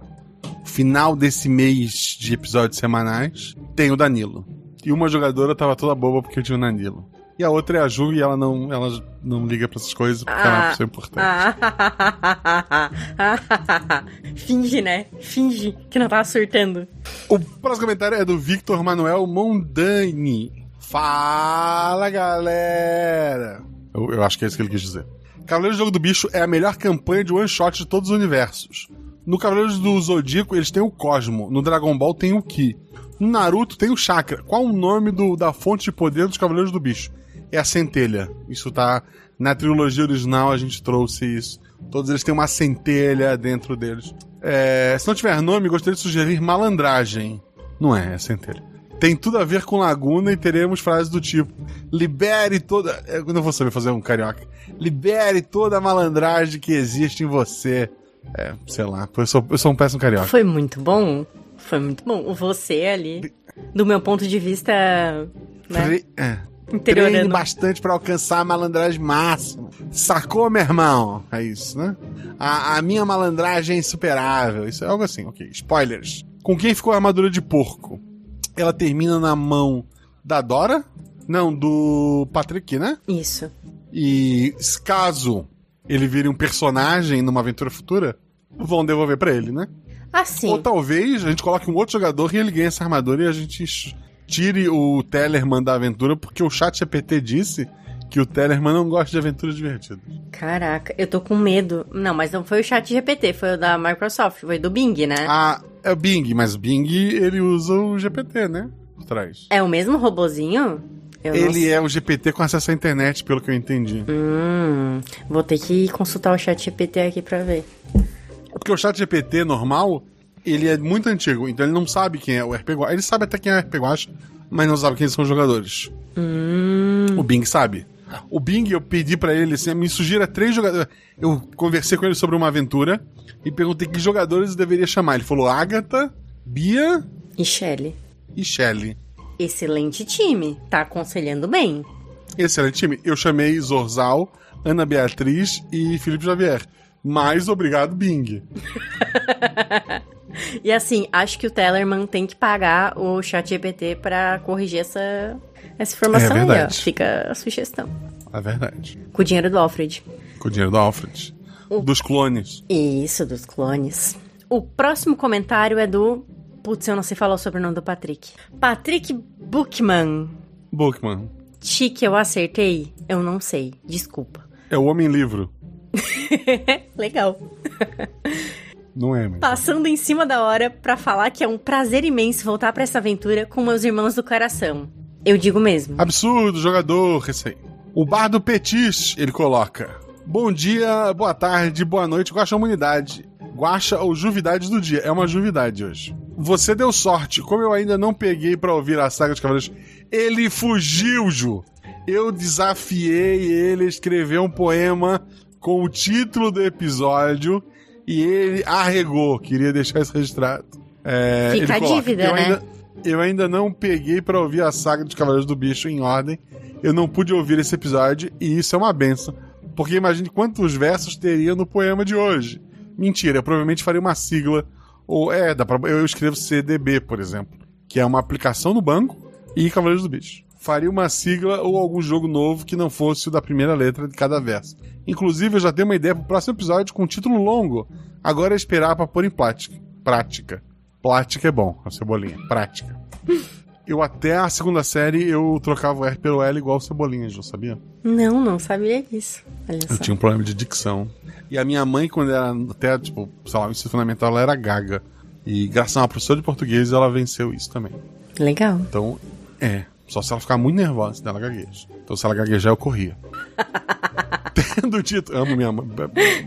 final desse mês de episódios semanais, tem o Danilo. E uma jogadora tava toda boba porque tinha o Danilo. E a outra é a Ju e ela não, ela não liga pra essas coisas porque ela é uma pessoa importante. Ah. Finge, né? Finge que não tava surtando. O próximo comentário é do Victor Manuel Mondani. Fala, galera! Eu, eu acho que é isso que ele quis dizer. Cavaleiros do Jogo do Bicho é a melhor campanha de one shot de todos os universos. No Cavaleiros do Zodíaco, eles têm o Cosmo. No Dragon Ball tem o Ki. No Naruto tem o Chakra. Qual o nome do- da fonte de poder dos Cavaleiros do Bicho? É a centelha. Isso tá. Na trilogia original a gente trouxe isso. Todos eles têm uma centelha dentro deles. É, se não tiver nome, gostaria de sugerir malandragem. Não é, é centelha. Tem tudo a ver com Laguna e teremos frases do tipo: libere toda. Eu não vou saber fazer um carioca. Libere toda a malandragem que existe em você. É, sei lá, eu sou, eu sou um péssimo carioca. Foi muito bom. Foi muito bom. Você ali, do meu ponto de vista, né? Tre- é. Treine bastante pra alcançar a malandragem máxima. Sacou, meu irmão? É isso, né? A, a minha malandragem é insuperável. Isso é algo assim, ok. Spoilers. Com quem ficou a armadura de porco? Ela termina na mão da Dora? Não, do Patrick, né? Isso. E caso ele vire um personagem numa aventura futura, vão devolver pra ele, né? Assim, Ou talvez a gente coloque um outro jogador e ele ganhe essa armadura e a gente tire o Tellerman da aventura, porque o chat GPT disse que o Tellerman não gosta de aventuras divertidas. caraca, eu tô com medo. Não, mas não foi o chat GPT, foi o da Microsoft, foi do Bing, né? Ah, é o Bing, mas o Bing ele usa o GPT, né? Por trás. É o mesmo robozinho? Eu Ele é o GPT com acesso à internet, pelo que eu entendi. Hum, vou ter que consultar o chat GPT aqui pra ver. Porque o chat GPT normal, ele é muito antigo, então ele não sabe quem é o RP Guacha. Ele sabe até quem é o RP Guacha, mas não sabe quem são os jogadores. O Bing sabe. O Bing, eu pedi pra ele, assim, me sugira três jogadores. Eu conversei com ele sobre uma aventura e perguntei que jogadores eu deveria chamar. Ele falou Agatha, Bia E Shelly? e Shelley. Excelente time, tá aconselhando bem. Excelente time. Eu chamei Zorzal, Ana Beatriz e Felipe Xavier. Mais obrigado, Bing. E assim, acho que o Tellerman tem que pagar o chat GPT pra corrigir essa, essa informação É aí, ó. verdade. Fica a sugestão. É verdade. Com o dinheiro do Alfred. Com o dinheiro do Alfred. Dos clones. Isso, dos clones. O próximo comentário é do. Putz, eu não sei falar o sobrenome do Patrick. Patrick Bookman. Bookman. Chique, eu acertei? Eu não sei. Desculpa. É o Homem-Livro. Legal. Não é, mas... Passando em cima da hora pra falar que é um prazer imenso voltar pra essa aventura com meus irmãos do coração. Eu digo mesmo. Absurdo, jogador, receio. O bar do Petis, ele coloca. Bom dia, boa tarde, boa noite, guaxa humanidade. Guaxa ou juvidade do dia. É uma juvidade hoje. Você deu sorte. Como eu ainda não peguei pra ouvir a saga de Cavaleiros, ele fugiu, Ju. Eu desafiei ele a escrever um poema com o título do episódio e ele arregou. Queria deixar isso registrado. É, Fica a dívida, eu né? Ainda, eu ainda não peguei pra ouvir a saga dos Cavaleiros do Bicho em ordem. Eu não pude ouvir esse episódio e isso é uma benção. Porque imagine quantos versos teria no poema de hoje. Mentira, eu provavelmente faria uma sigla. Ou é, dá pra, eu escrevo CDB, por exemplo, que é uma aplicação no banco e Cavaleiros do Bicho. Faria uma sigla ou algum jogo novo que não fosse o da primeira letra de cada verso. Inclusive, eu já tenho uma ideia pro próximo episódio com um título longo. Agora é esperar pra pôr em prática. Prática. Plática é bom, a cebolinha. Prática. Eu até a segunda série eu trocava o R pelo L igual Cebolinha, já sabia? Não, não sabia disso. Olha Eu só. tinha um problema de dicção. E a minha mãe, quando era até, tipo, sei lá, o ensino fundamental, ela era gaga. E graças a uma professora de português, ela venceu isso também. Legal. Então, é. Só se ela ficar muito nervosa, senão ela gagueja. Então, se ela gaguejar, eu corria. Tendo dito, amo minha mãe.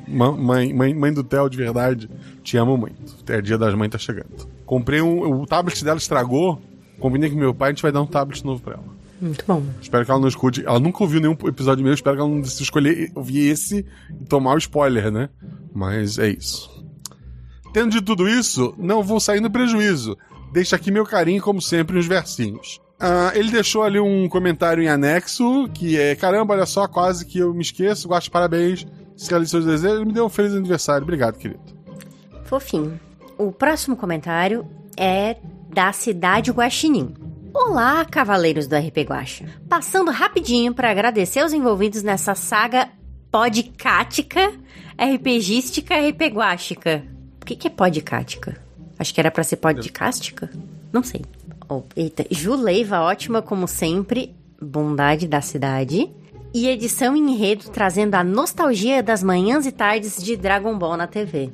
Mãe, mãe, mãe do Theo de verdade, te amo muito. É dia das mães tá chegando. Comprei um. O tablet dela estragou. Combinei com meu pai, a gente vai dar um tablet novo pra ela. Muito bom. Espero que ela não escute. Ela nunca ouviu nenhum episódio meu, espero que ela não decida escolher ouvir esse e tomar o spoiler, né? Mas é isso. Tendo de tudo isso, não vou sair no prejuízo. Deixa aqui meu carinho, como sempre, nos versinhos. Ah, ele deixou ali um comentário em anexo, que é: caramba, olha só, quase que eu me esqueço, gosto de parabéns. Realizou seus desejos, ele me deu um feliz aniversário. Obrigado, querido. Fofinho. O próximo comentário é da cidade Guaxinim. Olá, cavaleiros do RP Guaxa. Passando rapidinho para agradecer aos envolvidos nessa saga podcática, RPGística, RP Guaxica. O que, que é podcática? Acho que era para ser podcástica? Não sei. Oh, eita, Juleiva, ótima como sempre, bondade da cidade. E edição em enredo trazendo a nostalgia das manhãs e tardes de Dragon Ball na TV.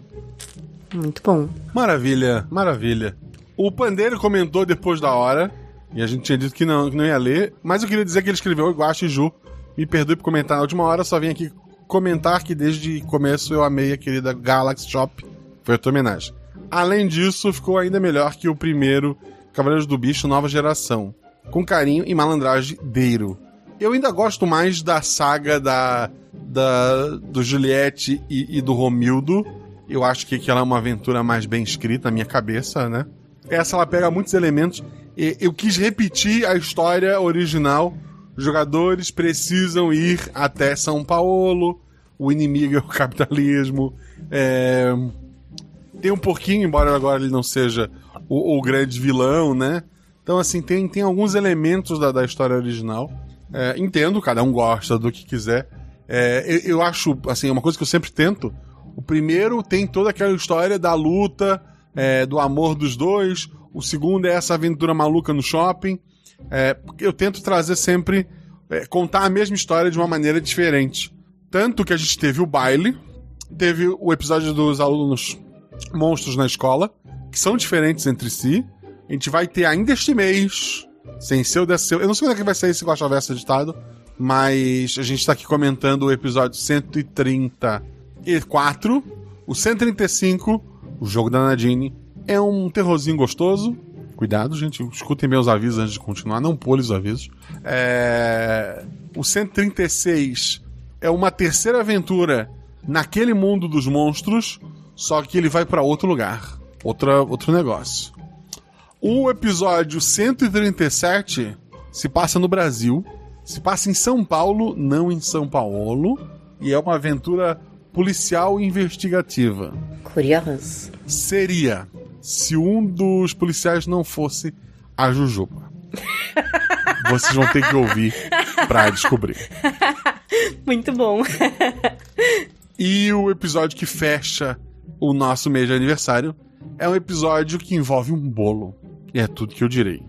Muito bom. Maravilha, maravilha. O Pandeiro comentou depois da hora, e a gente tinha dito que não, que não ia ler, mas eu queria dizer que ele escreveu Iguache Ju. Me perdoe por comentar na última hora, só vim aqui comentar que desde o começo eu amei a querida Galaxy Shop. Foi a tua homenagem. Além disso, ficou ainda melhor que o primeiro Cavaleiros do Bicho Nova Geração. Com carinho e malandragem deiro. Eu ainda gosto mais da saga da, da do Juliette e, e do Romildo. Eu acho que aquela é uma aventura mais bem escrita na minha cabeça, né? Essa ela pega muitos elementos. E eu quis repetir a história original. Os jogadores precisam ir até São Paulo. O inimigo é o capitalismo. É, Tem um pouquinho, embora agora ele não seja o, o grande vilão, né? Então, assim, tem, tem alguns elementos da, da história original. É, entendo, cada um gosta do que quiser. É, eu, eu acho, assim, uma coisa que eu sempre tento. O primeiro tem toda aquela história da luta é, do amor dos dois. O segundo é essa aventura maluca no shopping. É, eu tento trazer sempre. é, contar a mesma história de uma maneira diferente. Tanto que a gente teve o baile, teve o episódio dos alunos monstros na escola, que são diferentes entre si. A gente vai ter ainda este mês, sem ser o desse. Eu não sei quando é que vai sair esse Guacha Verso editado, mas a gente tá aqui comentando o episódio 134. O 135, o jogo da Nadine, é um terrorzinho gostoso. Cuidado, gente, escutem meus avisos antes de continuar, não pule os avisos. É... O 136 é uma terceira aventura naquele mundo dos monstros, só que ele vai pra outro lugar, outra, outro negócio. O episódio 137 se passa no Brasil, se passa em São Paulo, não em São Paulo, e é uma aventura policial investigativa. Curioso. Seria se um dos policiais não fosse a Jujuba. Vocês vão ter que ouvir pra descobrir. Muito bom. E o episódio que fecha o nosso mês de aniversário é um episódio que envolve um bolo. E é tudo que eu direi.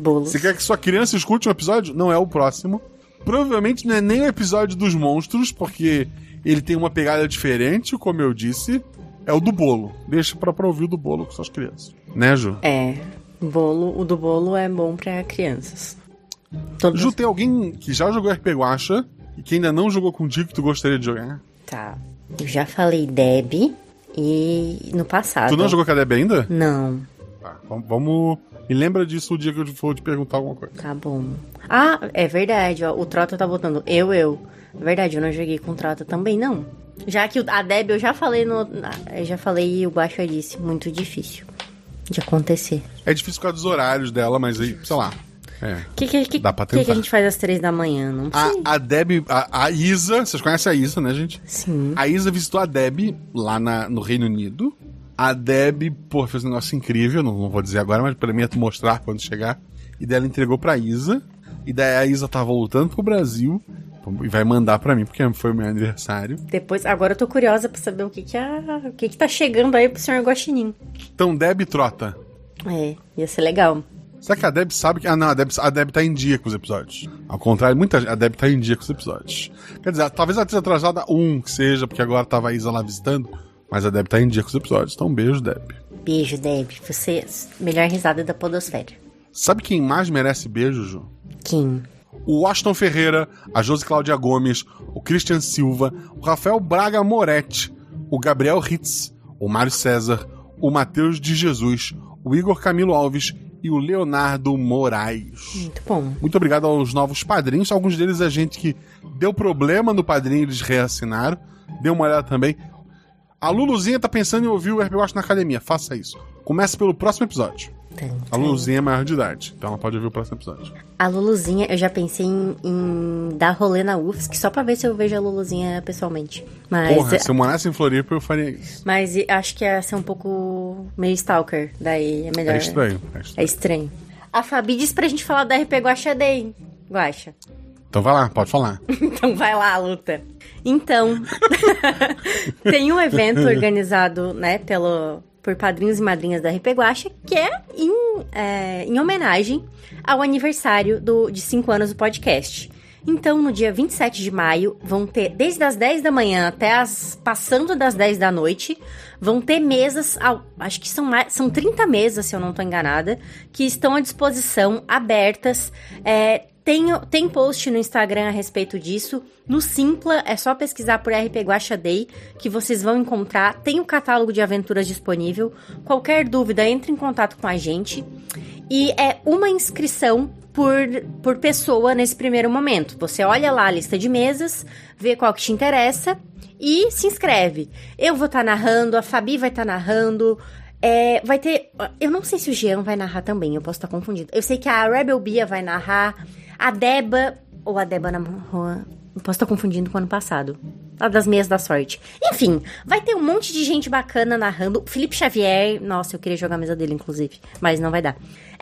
Bolo. Você quer que sua criança escute um episódio? Não é o próximo. Provavelmente não é nem o episódio dos monstros, porque ele tem uma pegada diferente, como eu disse. É o do bolo. Deixa pra, pra ouvir o do bolo com suas crianças. Né, Ju? É. Bolo, o do bolo é bom pra crianças. Todas... Ju, tem alguém que já jogou RP Guacha e que ainda não jogou contigo que tu gostaria de jogar? Tá. Eu já falei Deb e no passado. Tu não jogou com a Deb ainda? Não. Tá, vamos-. Me lembra disso o dia que eu for te perguntar alguma coisa. Tá bom. Ah, é verdade, ó. O Trota tá botando eu, eu. Verdade, eu não joguei com o Trota também, não. Já que a Deb eu já falei no. já falei e o Baixo disse. Muito difícil de acontecer. É difícil por causa dos horários dela, mas aí, sei lá. É. O que, que, que, Dá pra que, que tentar. a gente faz às três da manhã? Não sei. A, a Deb, a, a Isa, vocês conhecem a Isa, né, gente? Sim. A Isa visitou a Deb lá na- no Reino Unido. A Deb, pô, fez um negócio incrível, não, não vou dizer agora, mas pra mim é mostrar quando chegar. E daí ela entregou pra Isa. E daí a Isa tá voltando pro Brasil e vai mandar pra mim, porque foi o meu aniversário. Depois, agora eu tô curiosa pra saber o que que, a, o que, que tá chegando aí pro senhor Guaxinim. Então, Deb trota. É, ia ser legal. Será que a Deb sabe que. Ah, não, a Deb, a Deb tá em dia com os episódios. Ao contrário, muita gente- a Deb tá em dia com os episódios. Quer dizer, talvez ela tenha atrasado um, que seja, porque agora tava a Isa lá visitando. Mas a Deb tá em dia com os episódios. Então, um beijo, Deb. Beijo, Deb. Você melhor risada da podosfera. Sabe quem mais merece beijo, Ju? Kim. O Washington Ferreira, a Josi Cláudia Gomes, o Christian Silva, o Rafael Braga Moretti, o Gabriel Ritz, o Mário César, o Matheus de Jesus, o Igor Camilo Alves e o Leonardo Moraes. Muito bom. Muito obrigado aos novos padrinhos. Alguns deles é gente que deu problema no padrinho, eles reassinaram. Dê uma olhada também. A Luluzinha tá pensando em ouvir o Watch na academia. Faça isso. Comece pelo próximo episódio. A Luluzinha é maior de idade, então ela pode ouvir o próximo episódio. A Luluzinha, eu já pensei em, em dar rolê na UFSC só pra ver se eu vejo a Luluzinha pessoalmente. Mas, Porra, se eu morasse em Floripa, eu faria isso. mas acho que ia ser um pouco meio stalker. Daí é melhor. É estranho. É estranho. É estranho. A Fabi disse pra gente falar da RP Guaxa Day. Guaxa. Então vai lá, pode falar. Então vai lá, luta. Então, tem um evento organizado, né, pelo, por padrinhos e madrinhas da RP Guacha, que é em, é, em homenagem ao aniversário do, de 5 anos do podcast. Então, no dia 27 de maio, vão ter, desde as 10 da manhã até as. passando das 10 da noite, vão ter mesas, acho que são, mais, são 30 mesas, se eu não estou enganada, que estão à disposição, abertas. É, tem, tem post no Instagram a respeito disso. No Simpla, é só pesquisar por RP Guacha Day, que vocês vão encontrar. Tem o catálogo de aventuras disponível. Qualquer dúvida, entre em contato com a gente. E é uma inscrição por, por pessoa nesse primeiro momento. Você olha lá a lista de mesas, vê qual que te interessa e se inscreve. Eu vou estar narrando, a Fabi vai estar narrando. É, vai ter. Eu não sei se o Jean vai narrar também, eu posso estar confundindo. Eu sei que a Rebel Bia vai narrar, a Deba. Ou a Deba na rua. Posso estar confundindo com o ano passado. A das meias da sorte. Enfim, vai ter um monte de gente bacana narrando. Felipe Xavier. Nossa, eu queria jogar a mesa dele, inclusive. Mas não vai dar.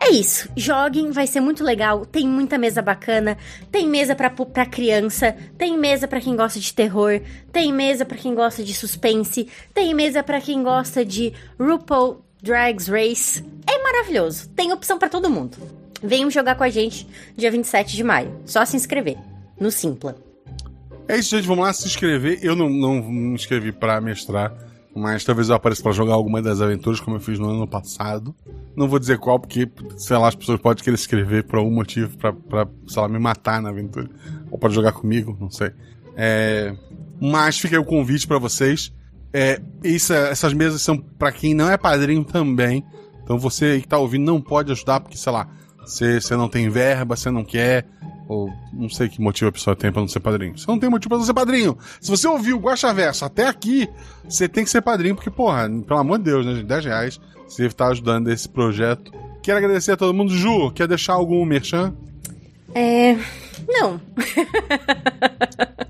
É isso. Joguem, vai ser muito legal. Tem muita mesa bacana. Tem mesa pra, pra criança. Tem mesa pra quem gosta de terror. Tem mesa pra quem gosta de suspense. Tem mesa pra quem gosta de RuPaul Drags Race é maravilhoso. Tem opção pra todo mundo. Venham jogar com a gente dia 27 de maio. Só se inscrever no Simpla. É isso, gente. Vamos lá se inscrever. Eu não, não me inscrevi pra mestrar, mas talvez eu apareça pra jogar alguma das aventuras, como eu fiz no ano passado. Não vou dizer qual, porque, sei lá, as pessoas podem querer escrever por algum motivo pra, sei lá, me matar na aventura. Ou pode jogar comigo, não sei. É, mas fica aí o convite pra vocês. É, isso, essas mesas são pra quem não é padrinho também. Então você que tá ouvindo não pode ajudar, porque, sei lá, você não tem verba, você não quer, ou não sei que motivo a pessoa tem pra não ser padrinho. Você não tem motivo pra não ser padrinho. Se você ouviu o Guaxa Verso até aqui, você tem que ser padrinho, porque, porra, pelo amor de Deus, né, gente? 10 reais, você tá ajudando esse projeto. Quero agradecer a todo mundo. Ju, quer deixar algum merchan? É. Não.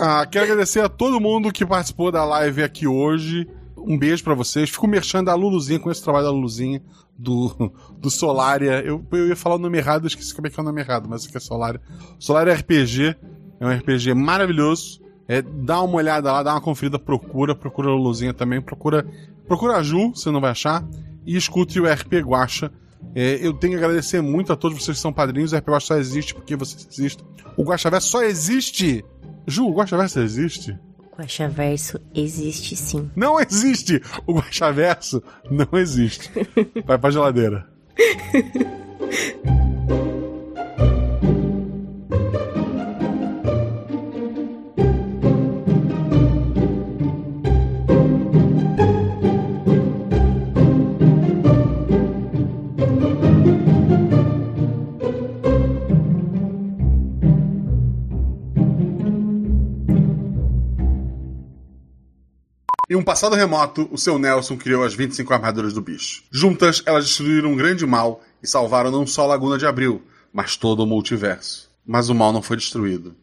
Ah, quero agradecer a todo mundo que participou da live aqui hoje. Um beijo pra vocês. Fico merchando da Luluzinha, com esse trabalho da Luluzinha, do, do Solaria. Eu, eu ia falar o nome errado, eu esqueci como é que é o nome errado, mas isso aqui é Solaria. Solaria RPG é um RPG maravilhoso. É, dá uma olhada lá, dá uma conferida, procura, procura a Luluzinha também, procura, procura a Ju, você não vai achar, e escute o RP Guacha. É, eu tenho que agradecer muito a todos vocês que são padrinhos. O RP Guacha só existe porque vocês existem. O Guacha Verso só existe. Ju, o Guacha Verso existe? Guaxaverso existe sim. Não existe! O Guaxaverso não existe. Vai pra geladeira. Em um passado remoto, o seu Nelson criou as 25 armaduras do bicho. Juntas, elas destruíram um grande mal e salvaram não só a Laguna de Abril, mas todo o multiverso. Mas o mal não foi destruído.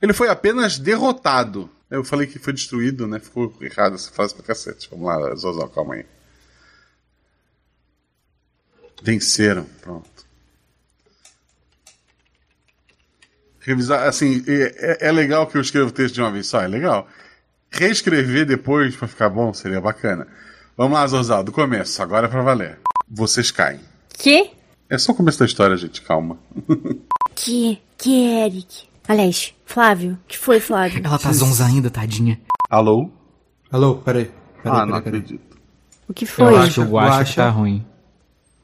Ele foi apenas derrotado. Eu falei que foi destruído, né? Ficou errado essa frase pra cacete. Vamos lá, Zozal, calma aí. Venceram, pronto. Revisar, assim, é, é- é legal que eu escrevo texto de uma vez só, é legal. Reescrever depois pra ficar bom seria bacana. Vamos lá, Zozal, do começo, agora é pra valer. Vocês caem. Que? É só o começo da história, gente, calma. Que? Que, Eric? Aliás, Flávio. que foi, Flávio? Ela tá zonza ainda, tadinha. Alô? Alô, peraí. peraí Ah, não peraí, peraí. acredito. O que Eu foi? acho que o Guacha Guaxa- tá ruim.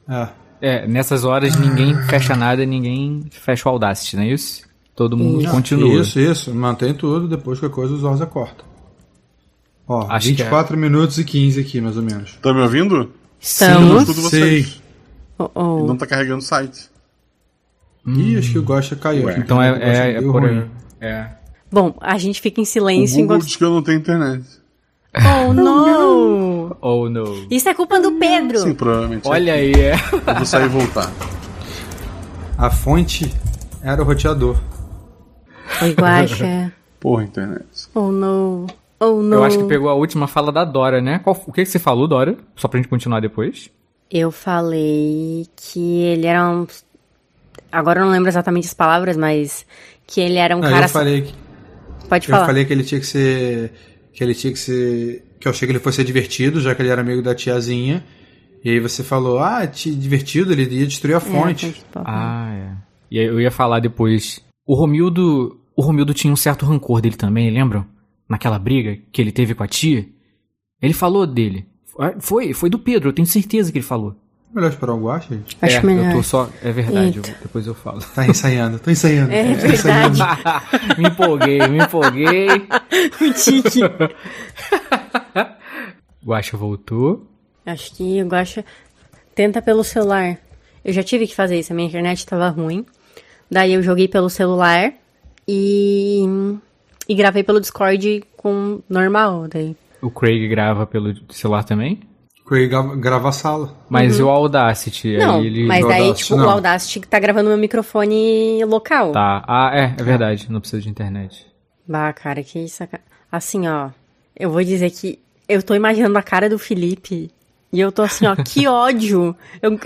Ah, É, nessas horas ninguém fecha nada, ninguém fecha o Audacity, não é isso? Todo mundo não, continua. Isso, isso. Mantém tudo, depois que a coisa o Zorza corta. Ó, Acho que é. 24 minutos e 15 aqui, mais ou menos. Tá me ouvindo? Estamos. vocês. Sei. Oh, oh. Não tá carregando o site. Ih, acho que o Gosta caiu. Ué. Então O é, é, é deu por aí. É. Bom, a gente fica em O silêncio Google enquanto. diz que eu não tenho internet. Oh, não! Oh, no. Isso é culpa do Pedro. Sim, provavelmente. Olha aí, é. Eu vou sair e voltar. A fonte era o roteador. Oi, Guaxa. Porra, internet. Oh, no. Oh, no. Eu acho que pegou a última fala da Dora, né? Qual- o que, que você falou, Dora? Só pra gente continuar depois. Eu falei que ele era um. Agora eu não lembro exatamente as palavras, mas que ele era um Não, cara. eu falei que Pode eu falar. falei que ele tinha que ser que ele tinha que ser que eu achei que ele fosse ser divertido, já que ele era amigo da tiazinha. E aí você falou: "Ah, te divertido, ele ia destruir a É, fonte". fonte do papo. Ah, é. E aí eu ia falar depois. O Romildo. O Romildo tinha um certo rancor dele também, lembram? Naquela briga que ele teve com a tia. Ele falou dele. Foi, foi do Pedro, eu tenho certeza que ele falou. Melhor esperar o Guacha, gente. Acho é, melhor. eu tô só. É verdade, eu- depois eu falo. Tá ensaiando, tô ensaiando. É tô ensaiando. verdade. me empolguei, me empolguei. o Tite. Guacha voltou. Acho que o Guaxa tenta pelo celular. Eu já tive que fazer isso, a minha internet tava ruim. Daí eu joguei pelo celular e. E gravei pelo Discord com normal. Daí. O Craig grava pelo celular também. Craig grava, a sala. Mas o Audacity, Uhum. Não, aí ele. mas o daí, Audacity, tipo, o não. Audacity tá gravando meu microfone local. Tá. Ah, é, é verdade. Não precisa de internet. Bah, cara, que saca... Assim, ó. Eu vou dizer que eu tô imaginando a cara do Felipe E eu tô assim, ó, que ódio. Eu-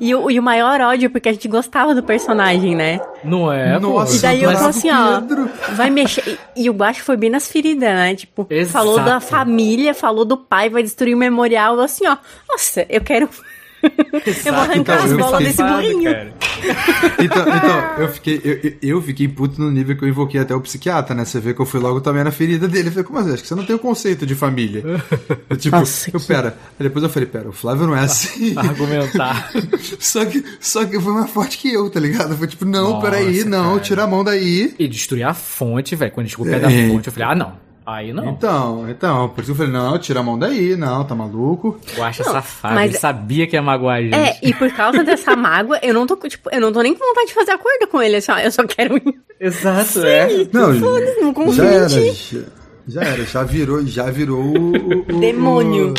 e, o, e o maior ódio porque a gente gostava do personagem, né? Não é, Nossa, E daí eu tô assim, ó, Pedro- vai mexer. E, e o Guacho foi bem nas feridas, né? Tipo, Exato. falou da família, falou do pai, vai destruir o memorial. Eu assim, ó, nossa, eu quero. eu vou arrancar Então, as bolas fiquei- desse burrinho. Então, então eu fiquei eu, eu- fiquei puto no nível que eu invoquei até o psiquiatra, né? Você vê que eu fui logo também na ferida dele. Eu falei, como assim? Acho que você não tem o conceito de família. Eu, tipo, Nossa, eu, que- pera. Aí depois eu falei, pera, o Flávio não é assim. Argumentar. só, que, só que foi mais forte que eu, tá ligado? Foi tipo, não, Nossa, peraí, não, cara. tira a mão daí. E destruir a fonte, velho. Quando chegou perto da É. fonte, eu falei, ah, não. Aí não. Então, então, por isso eu falei, não, tira a mão daí, não, tá maluco. Guaxa safado. mas- Ele sabia que ia magoar a gente. É, e por causa dessa mágoa, eu não tô, tipo, eu não tô nem com vontade de fazer acordo com ele, assim, ó, eu só quero. Exato, é. Não, não convite. já era, já, já era, já virou, já virou o, o- o- Demônio.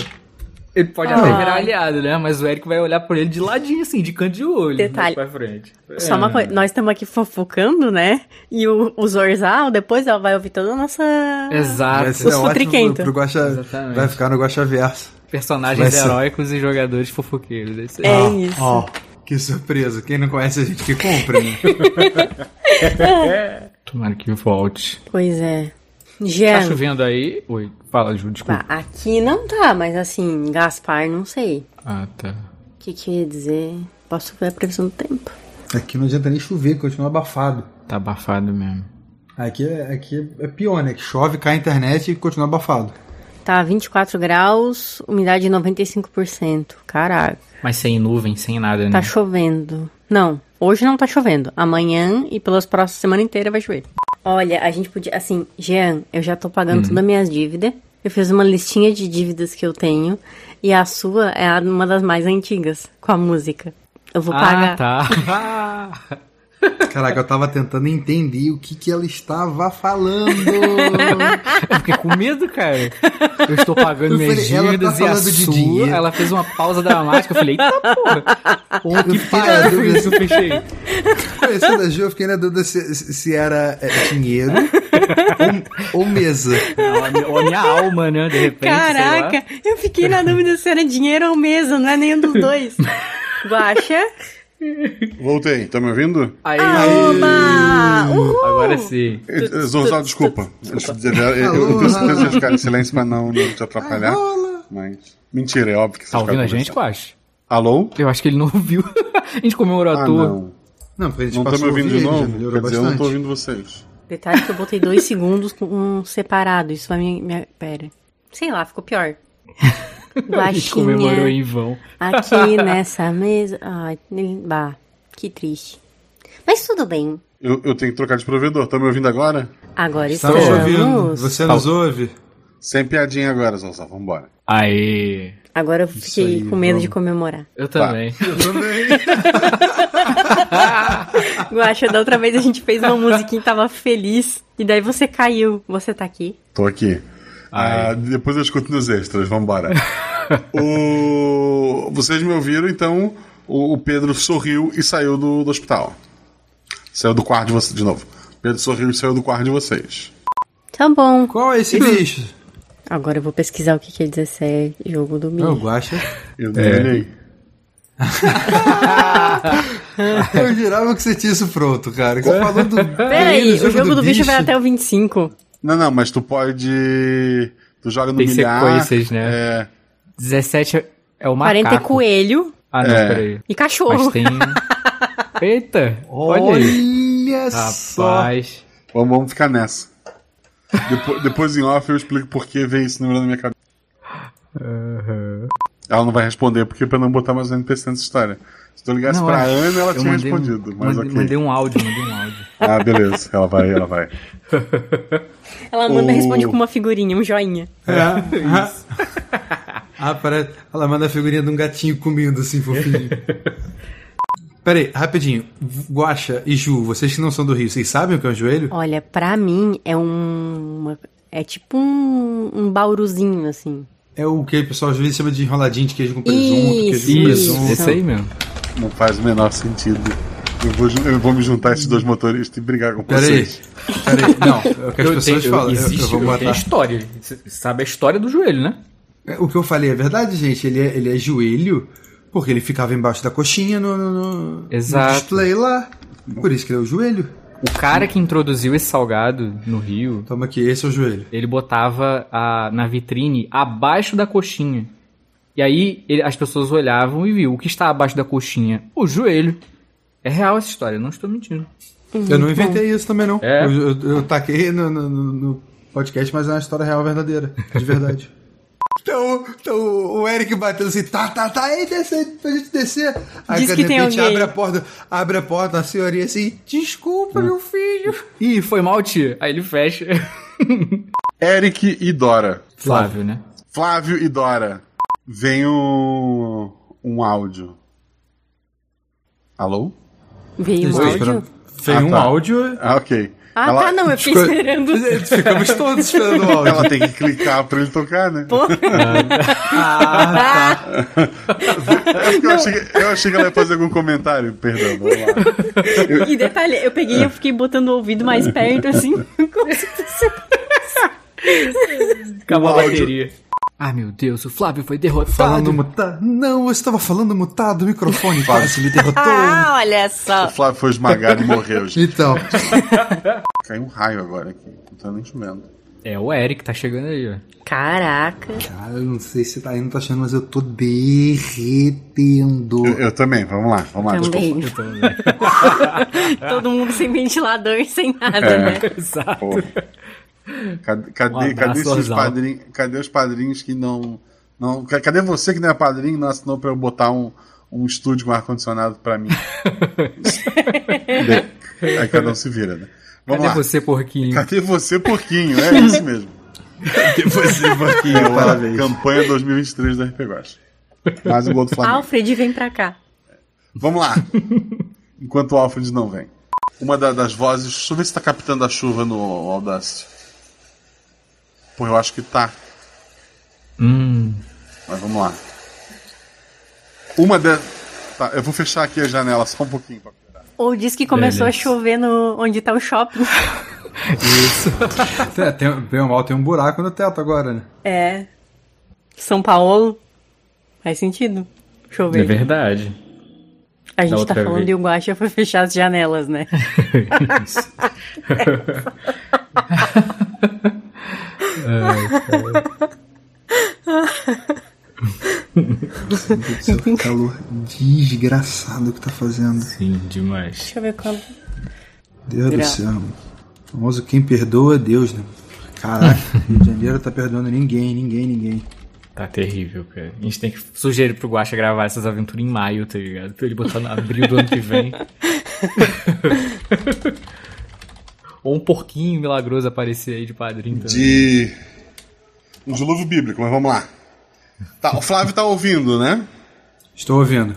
Ele pode Ah. até virar aliado, né? Mas o Eric vai olhar por ele de ladinho, assim, de canto de olho. Detalhe. Pra frente. Só uma É. coisa, nós estamos aqui fofocando, né? E o, o Zorzal, depois ela vai ouvir toda a nossa. Exato. Vai ser Os ótimo futriquentos. pro, pro Guaxa, vai ficar no Guaxa Verso. Personagens ser. heróicos e jogadores fofoqueiros. É. É isso. Ó, que surpresa. Quem não conhece a gente que compra, né? Tomara que volte. Pois é. Tá Jean. chovendo aí? Oi, fala, Ju, desculpa. Pá, aqui não tá, mas assim, Gaspar, não sei. Ah, tá. O que, que eu ia dizer? Posso ver a previsão do tempo? Aqui não adianta nem chover, continua abafado. Tá abafado mesmo. Aqui é, aqui é pior, né? Que chove, cai a internet e continua abafado. Tá 24 graus, umidade 95%. Caraca, Mas sem nuvem, sem nada, né? tá chovendo. Não, hoje não tá chovendo. Amanhã e pelas próximas semana inteira vai chover. Olha, a gente podia. Assim, Jean, eu já tô pagando todas as minhas dívidas. Eu fiz uma listinha de dívidas que eu tenho. E a sua é uma das mais antigas, com a música. Eu vou ah, pagar. tá. Caraca, eu tava tentando entender o que, que ela estava falando. Eu fiquei com medo, cara. Eu estou pagando Eu minhas falei, tá dívidas e a de sua. dinheiro. Ela fez uma pausa dramática. Eu falei, eita porra. Porra, que dúvida. isso que eu fechei. Conhecendo a Ju, eu fiquei na dúvida se, se era é, dinheiro ou, ou mesa. Ou a minha- ou a minha alma, né? De repente. sei lá. Caraca, eu fiquei na dúvida se era dinheiro ou mesa, não é nenhum dos dois. Guaxa? Voltei, tá me ouvindo? Aí, agora sim. Eh, Zorzal, desculpa. Eu, eu, eu tenho certeza de ficar em silêncio pra não, não te atrapalhar. Mas. Mentira, é óbvio que você Tá ouvindo a gente, Quash? Alô? Eu acho que ele não ouviu. a gente comemorou à Ah, toa. não. Não, porque a gente Não tá me ouvindo de novo? melhorou Quer dizer, eu não tô bastante. ouvindo vocês. Detalhe que eu botei dois segundos com um separado. Isso vai me. me pera. Sei lá, ficou pior. A gente comemorou em vão. aqui nessa mesa. Ai, bah, que triste. Mas tudo bem. Eu, eu tenho que trocar de provedor. Tá me ouvindo agora? Agora Estamos ouvindo. estamos. Você nos ouve? Sem piadinha agora, Zorzal. Vambora. Aê. Agora eu fiquei aí, com medo vamos. de comemorar. Eu também. Eu também. Guaxa, da outra vez a gente fez uma musiquinha e tava feliz. E daí você caiu. Você tá aqui. Tô aqui. Ah, depois eu escuto nos extras, vambora. o... Vocês me ouviram, então o, Pedro sorriu e saiu do, do hospital. Saiu do quarto de vocês, de novo. Pedro sorriu e saiu do quarto de vocês. Tá bom. Qual é esse bicho? Agora eu vou pesquisar o que quer dizer ser jogo do Não, bicho. Guaxa. Eu olhei. Eu jurava que você tinha isso pronto, cara. Que você falou do. Peraí, o jogo do bicho vai até o 25. Não, não, mas tu pode. Tu joga no Tem milhar. sequências, né? É. 17 é- o macaco. 40 é coelho Ah, não, É. peraí. e cachorro. Mas tem... Eita, olha aí. Olha só. Rapaz. Vamos, vamos ficar nessa. Depois, depois em off eu explico por que veio esse número na minha cabeça. Ela não vai responder porque pra não botar mais um NPC nessa história. Se tu ligasse Não, pra eu- Ana, ela eu tinha mandei um- respondido. Mas mandei, ok. mandei um áudio, mandei um áudio. Ah, beleza. Ela vai, ela vai. Ela manda O- e responde com uma figurinha, um joinha. Ah, parece... Ela manda a figurinha de um gatinho comendo assim, fofinho. Peraí, rapidinho. Guaxa e Ju, vocês que não são do Rio, vocês sabem o que é um joelho? Olha, pra mim é um. uma- é tipo um, um bauruzinho, assim. É o que o pessoal às vezes chama de enroladinho de queijo com presunto, Isso, queijo com Isso, presunto. esse aí mesmo. Não faz o menor sentido. Eu vou, eu vou me juntar a esses dois motoristas e brigar com Peraí, vocês. peraí. Não, é o que as pessoas tenho- falam. Eu, existe, eu vou eu botar. história. Você sabe a história do joelho, né? É, O que eu falei é verdade, gente. Ele é, ele é joelho porque ele ficava embaixo da coxinha no, no, no- display lá. Por isso que ele é o joelho. O cara que introduziu esse salgado no Rio, Toma aqui, esse é o joelho. ele botava a, na vitrine abaixo da coxinha. E aí ele- as pessoas olhavam e viam o que está abaixo da coxinha? O joelho. É real essa história, eu não estou mentindo. Eu não inventei isso também, não. É? Eu, eu, eu taquei no, no- no- podcast, mas é uma história real verdadeira. De verdade. Então, então o Eric bateu assim, tá, tá, tá, aí desce aí pra gente descer. Aí Diz de que tem repente alguém. abre a porta, abre a porta, a senhorinha assim, desculpa, meu filho. Ih, foi mal, tia. Aí ele fecha. Eric e Dora. Flávio, né? Flávio e Dora. Vem um, um áudio. Alô? Veio um áudio. esperando. Veio Ah, um tá. áudio. Ah, ok. Ah, Ela- tá, não, eu fiquei Ficou- esperando. Ficamos todos esperando o áudio. Ela tem que clicar pra ele tocar, né? Ah, tá. É eu achei, que- eu achei que ela ia fazer algum comentário. Perdão, vamos lá. E detalhe, eu peguei e eu fiquei botando o ouvido mais perto, assim, como se fosse... Acabou a O áudio. Ai meu Deus, o Flávio foi derrotado. Falando mutado. Não, eu estava falando mutado, o microfone quase me derrotou. Ah, olha O só. Flávio foi esmagado e morreu. gente. Então, Caiu um raio agora aqui. Não tá nem chovendo. É o Eric, tá chegando aí, ó. Caraca. cara, eu não sei se tá aí, não tá achando, mas eu tô derretendo. Eu, eu também, vamos lá, vamos lá. desculpa. Também. Todo mundo sem ventilador e sem nada, É. né? Exato. Pô. Cadê, Um cadê, cadê esses padrinhos? Cadê os padrinhos que não. não ca- cadê você que não é padrinho não assinou pra eu botar um, um estúdio com ar-condicionado pra mim? Bem, aí cada um se vira, né? Vamos Cadê lá. você, porquinho? Cadê você, porquinho? É isso mesmo. Cadê você, Marquinhos? É Parabéns. campanha 2023 da RP Guacha. Mais um gol do Flamengo. Alfred, vem pra cá. Vamos lá. Enquanto o Alfred não vem. Uma da- das vozes. Deixa eu ver se tá captando a chuva no Audacity. Pô, eu acho que tá. Hum. Mas vamos lá. Uma de... Tá, eu vou fechar aqui a janela só um pouquinho. Pra... Ou diz que começou Beleza. a chover no onde tá o shopping. É, tem, bem ou mal, tem um buraco no teto agora, né? É. São Paulo. Faz sentido. É Chover. verdade. a gente tá falando vez. e o Guaxa foi fechar as janelas, né? Esse calor desgraçado que tá fazendo. Sim, demais. Deixa eu ver quando. Deus do Gra- céu. O famoso quem perdoa é Deus, né? Caraca, Rio de Janeiro tá perdoando ninguém, ninguém, ninguém. Tá terrível, cara. A gente tem que sugerir pro Guaxa gravar essas aventuras em maio, tá ligado? Pra ele botar no abril do ano que vem. Ou um porquinho milagroso aparecer aí de padrinho também. De. Um dilúvio bíblico, mas vamos lá. Tá, o Flávio tá ouvindo, né? Estou ouvindo.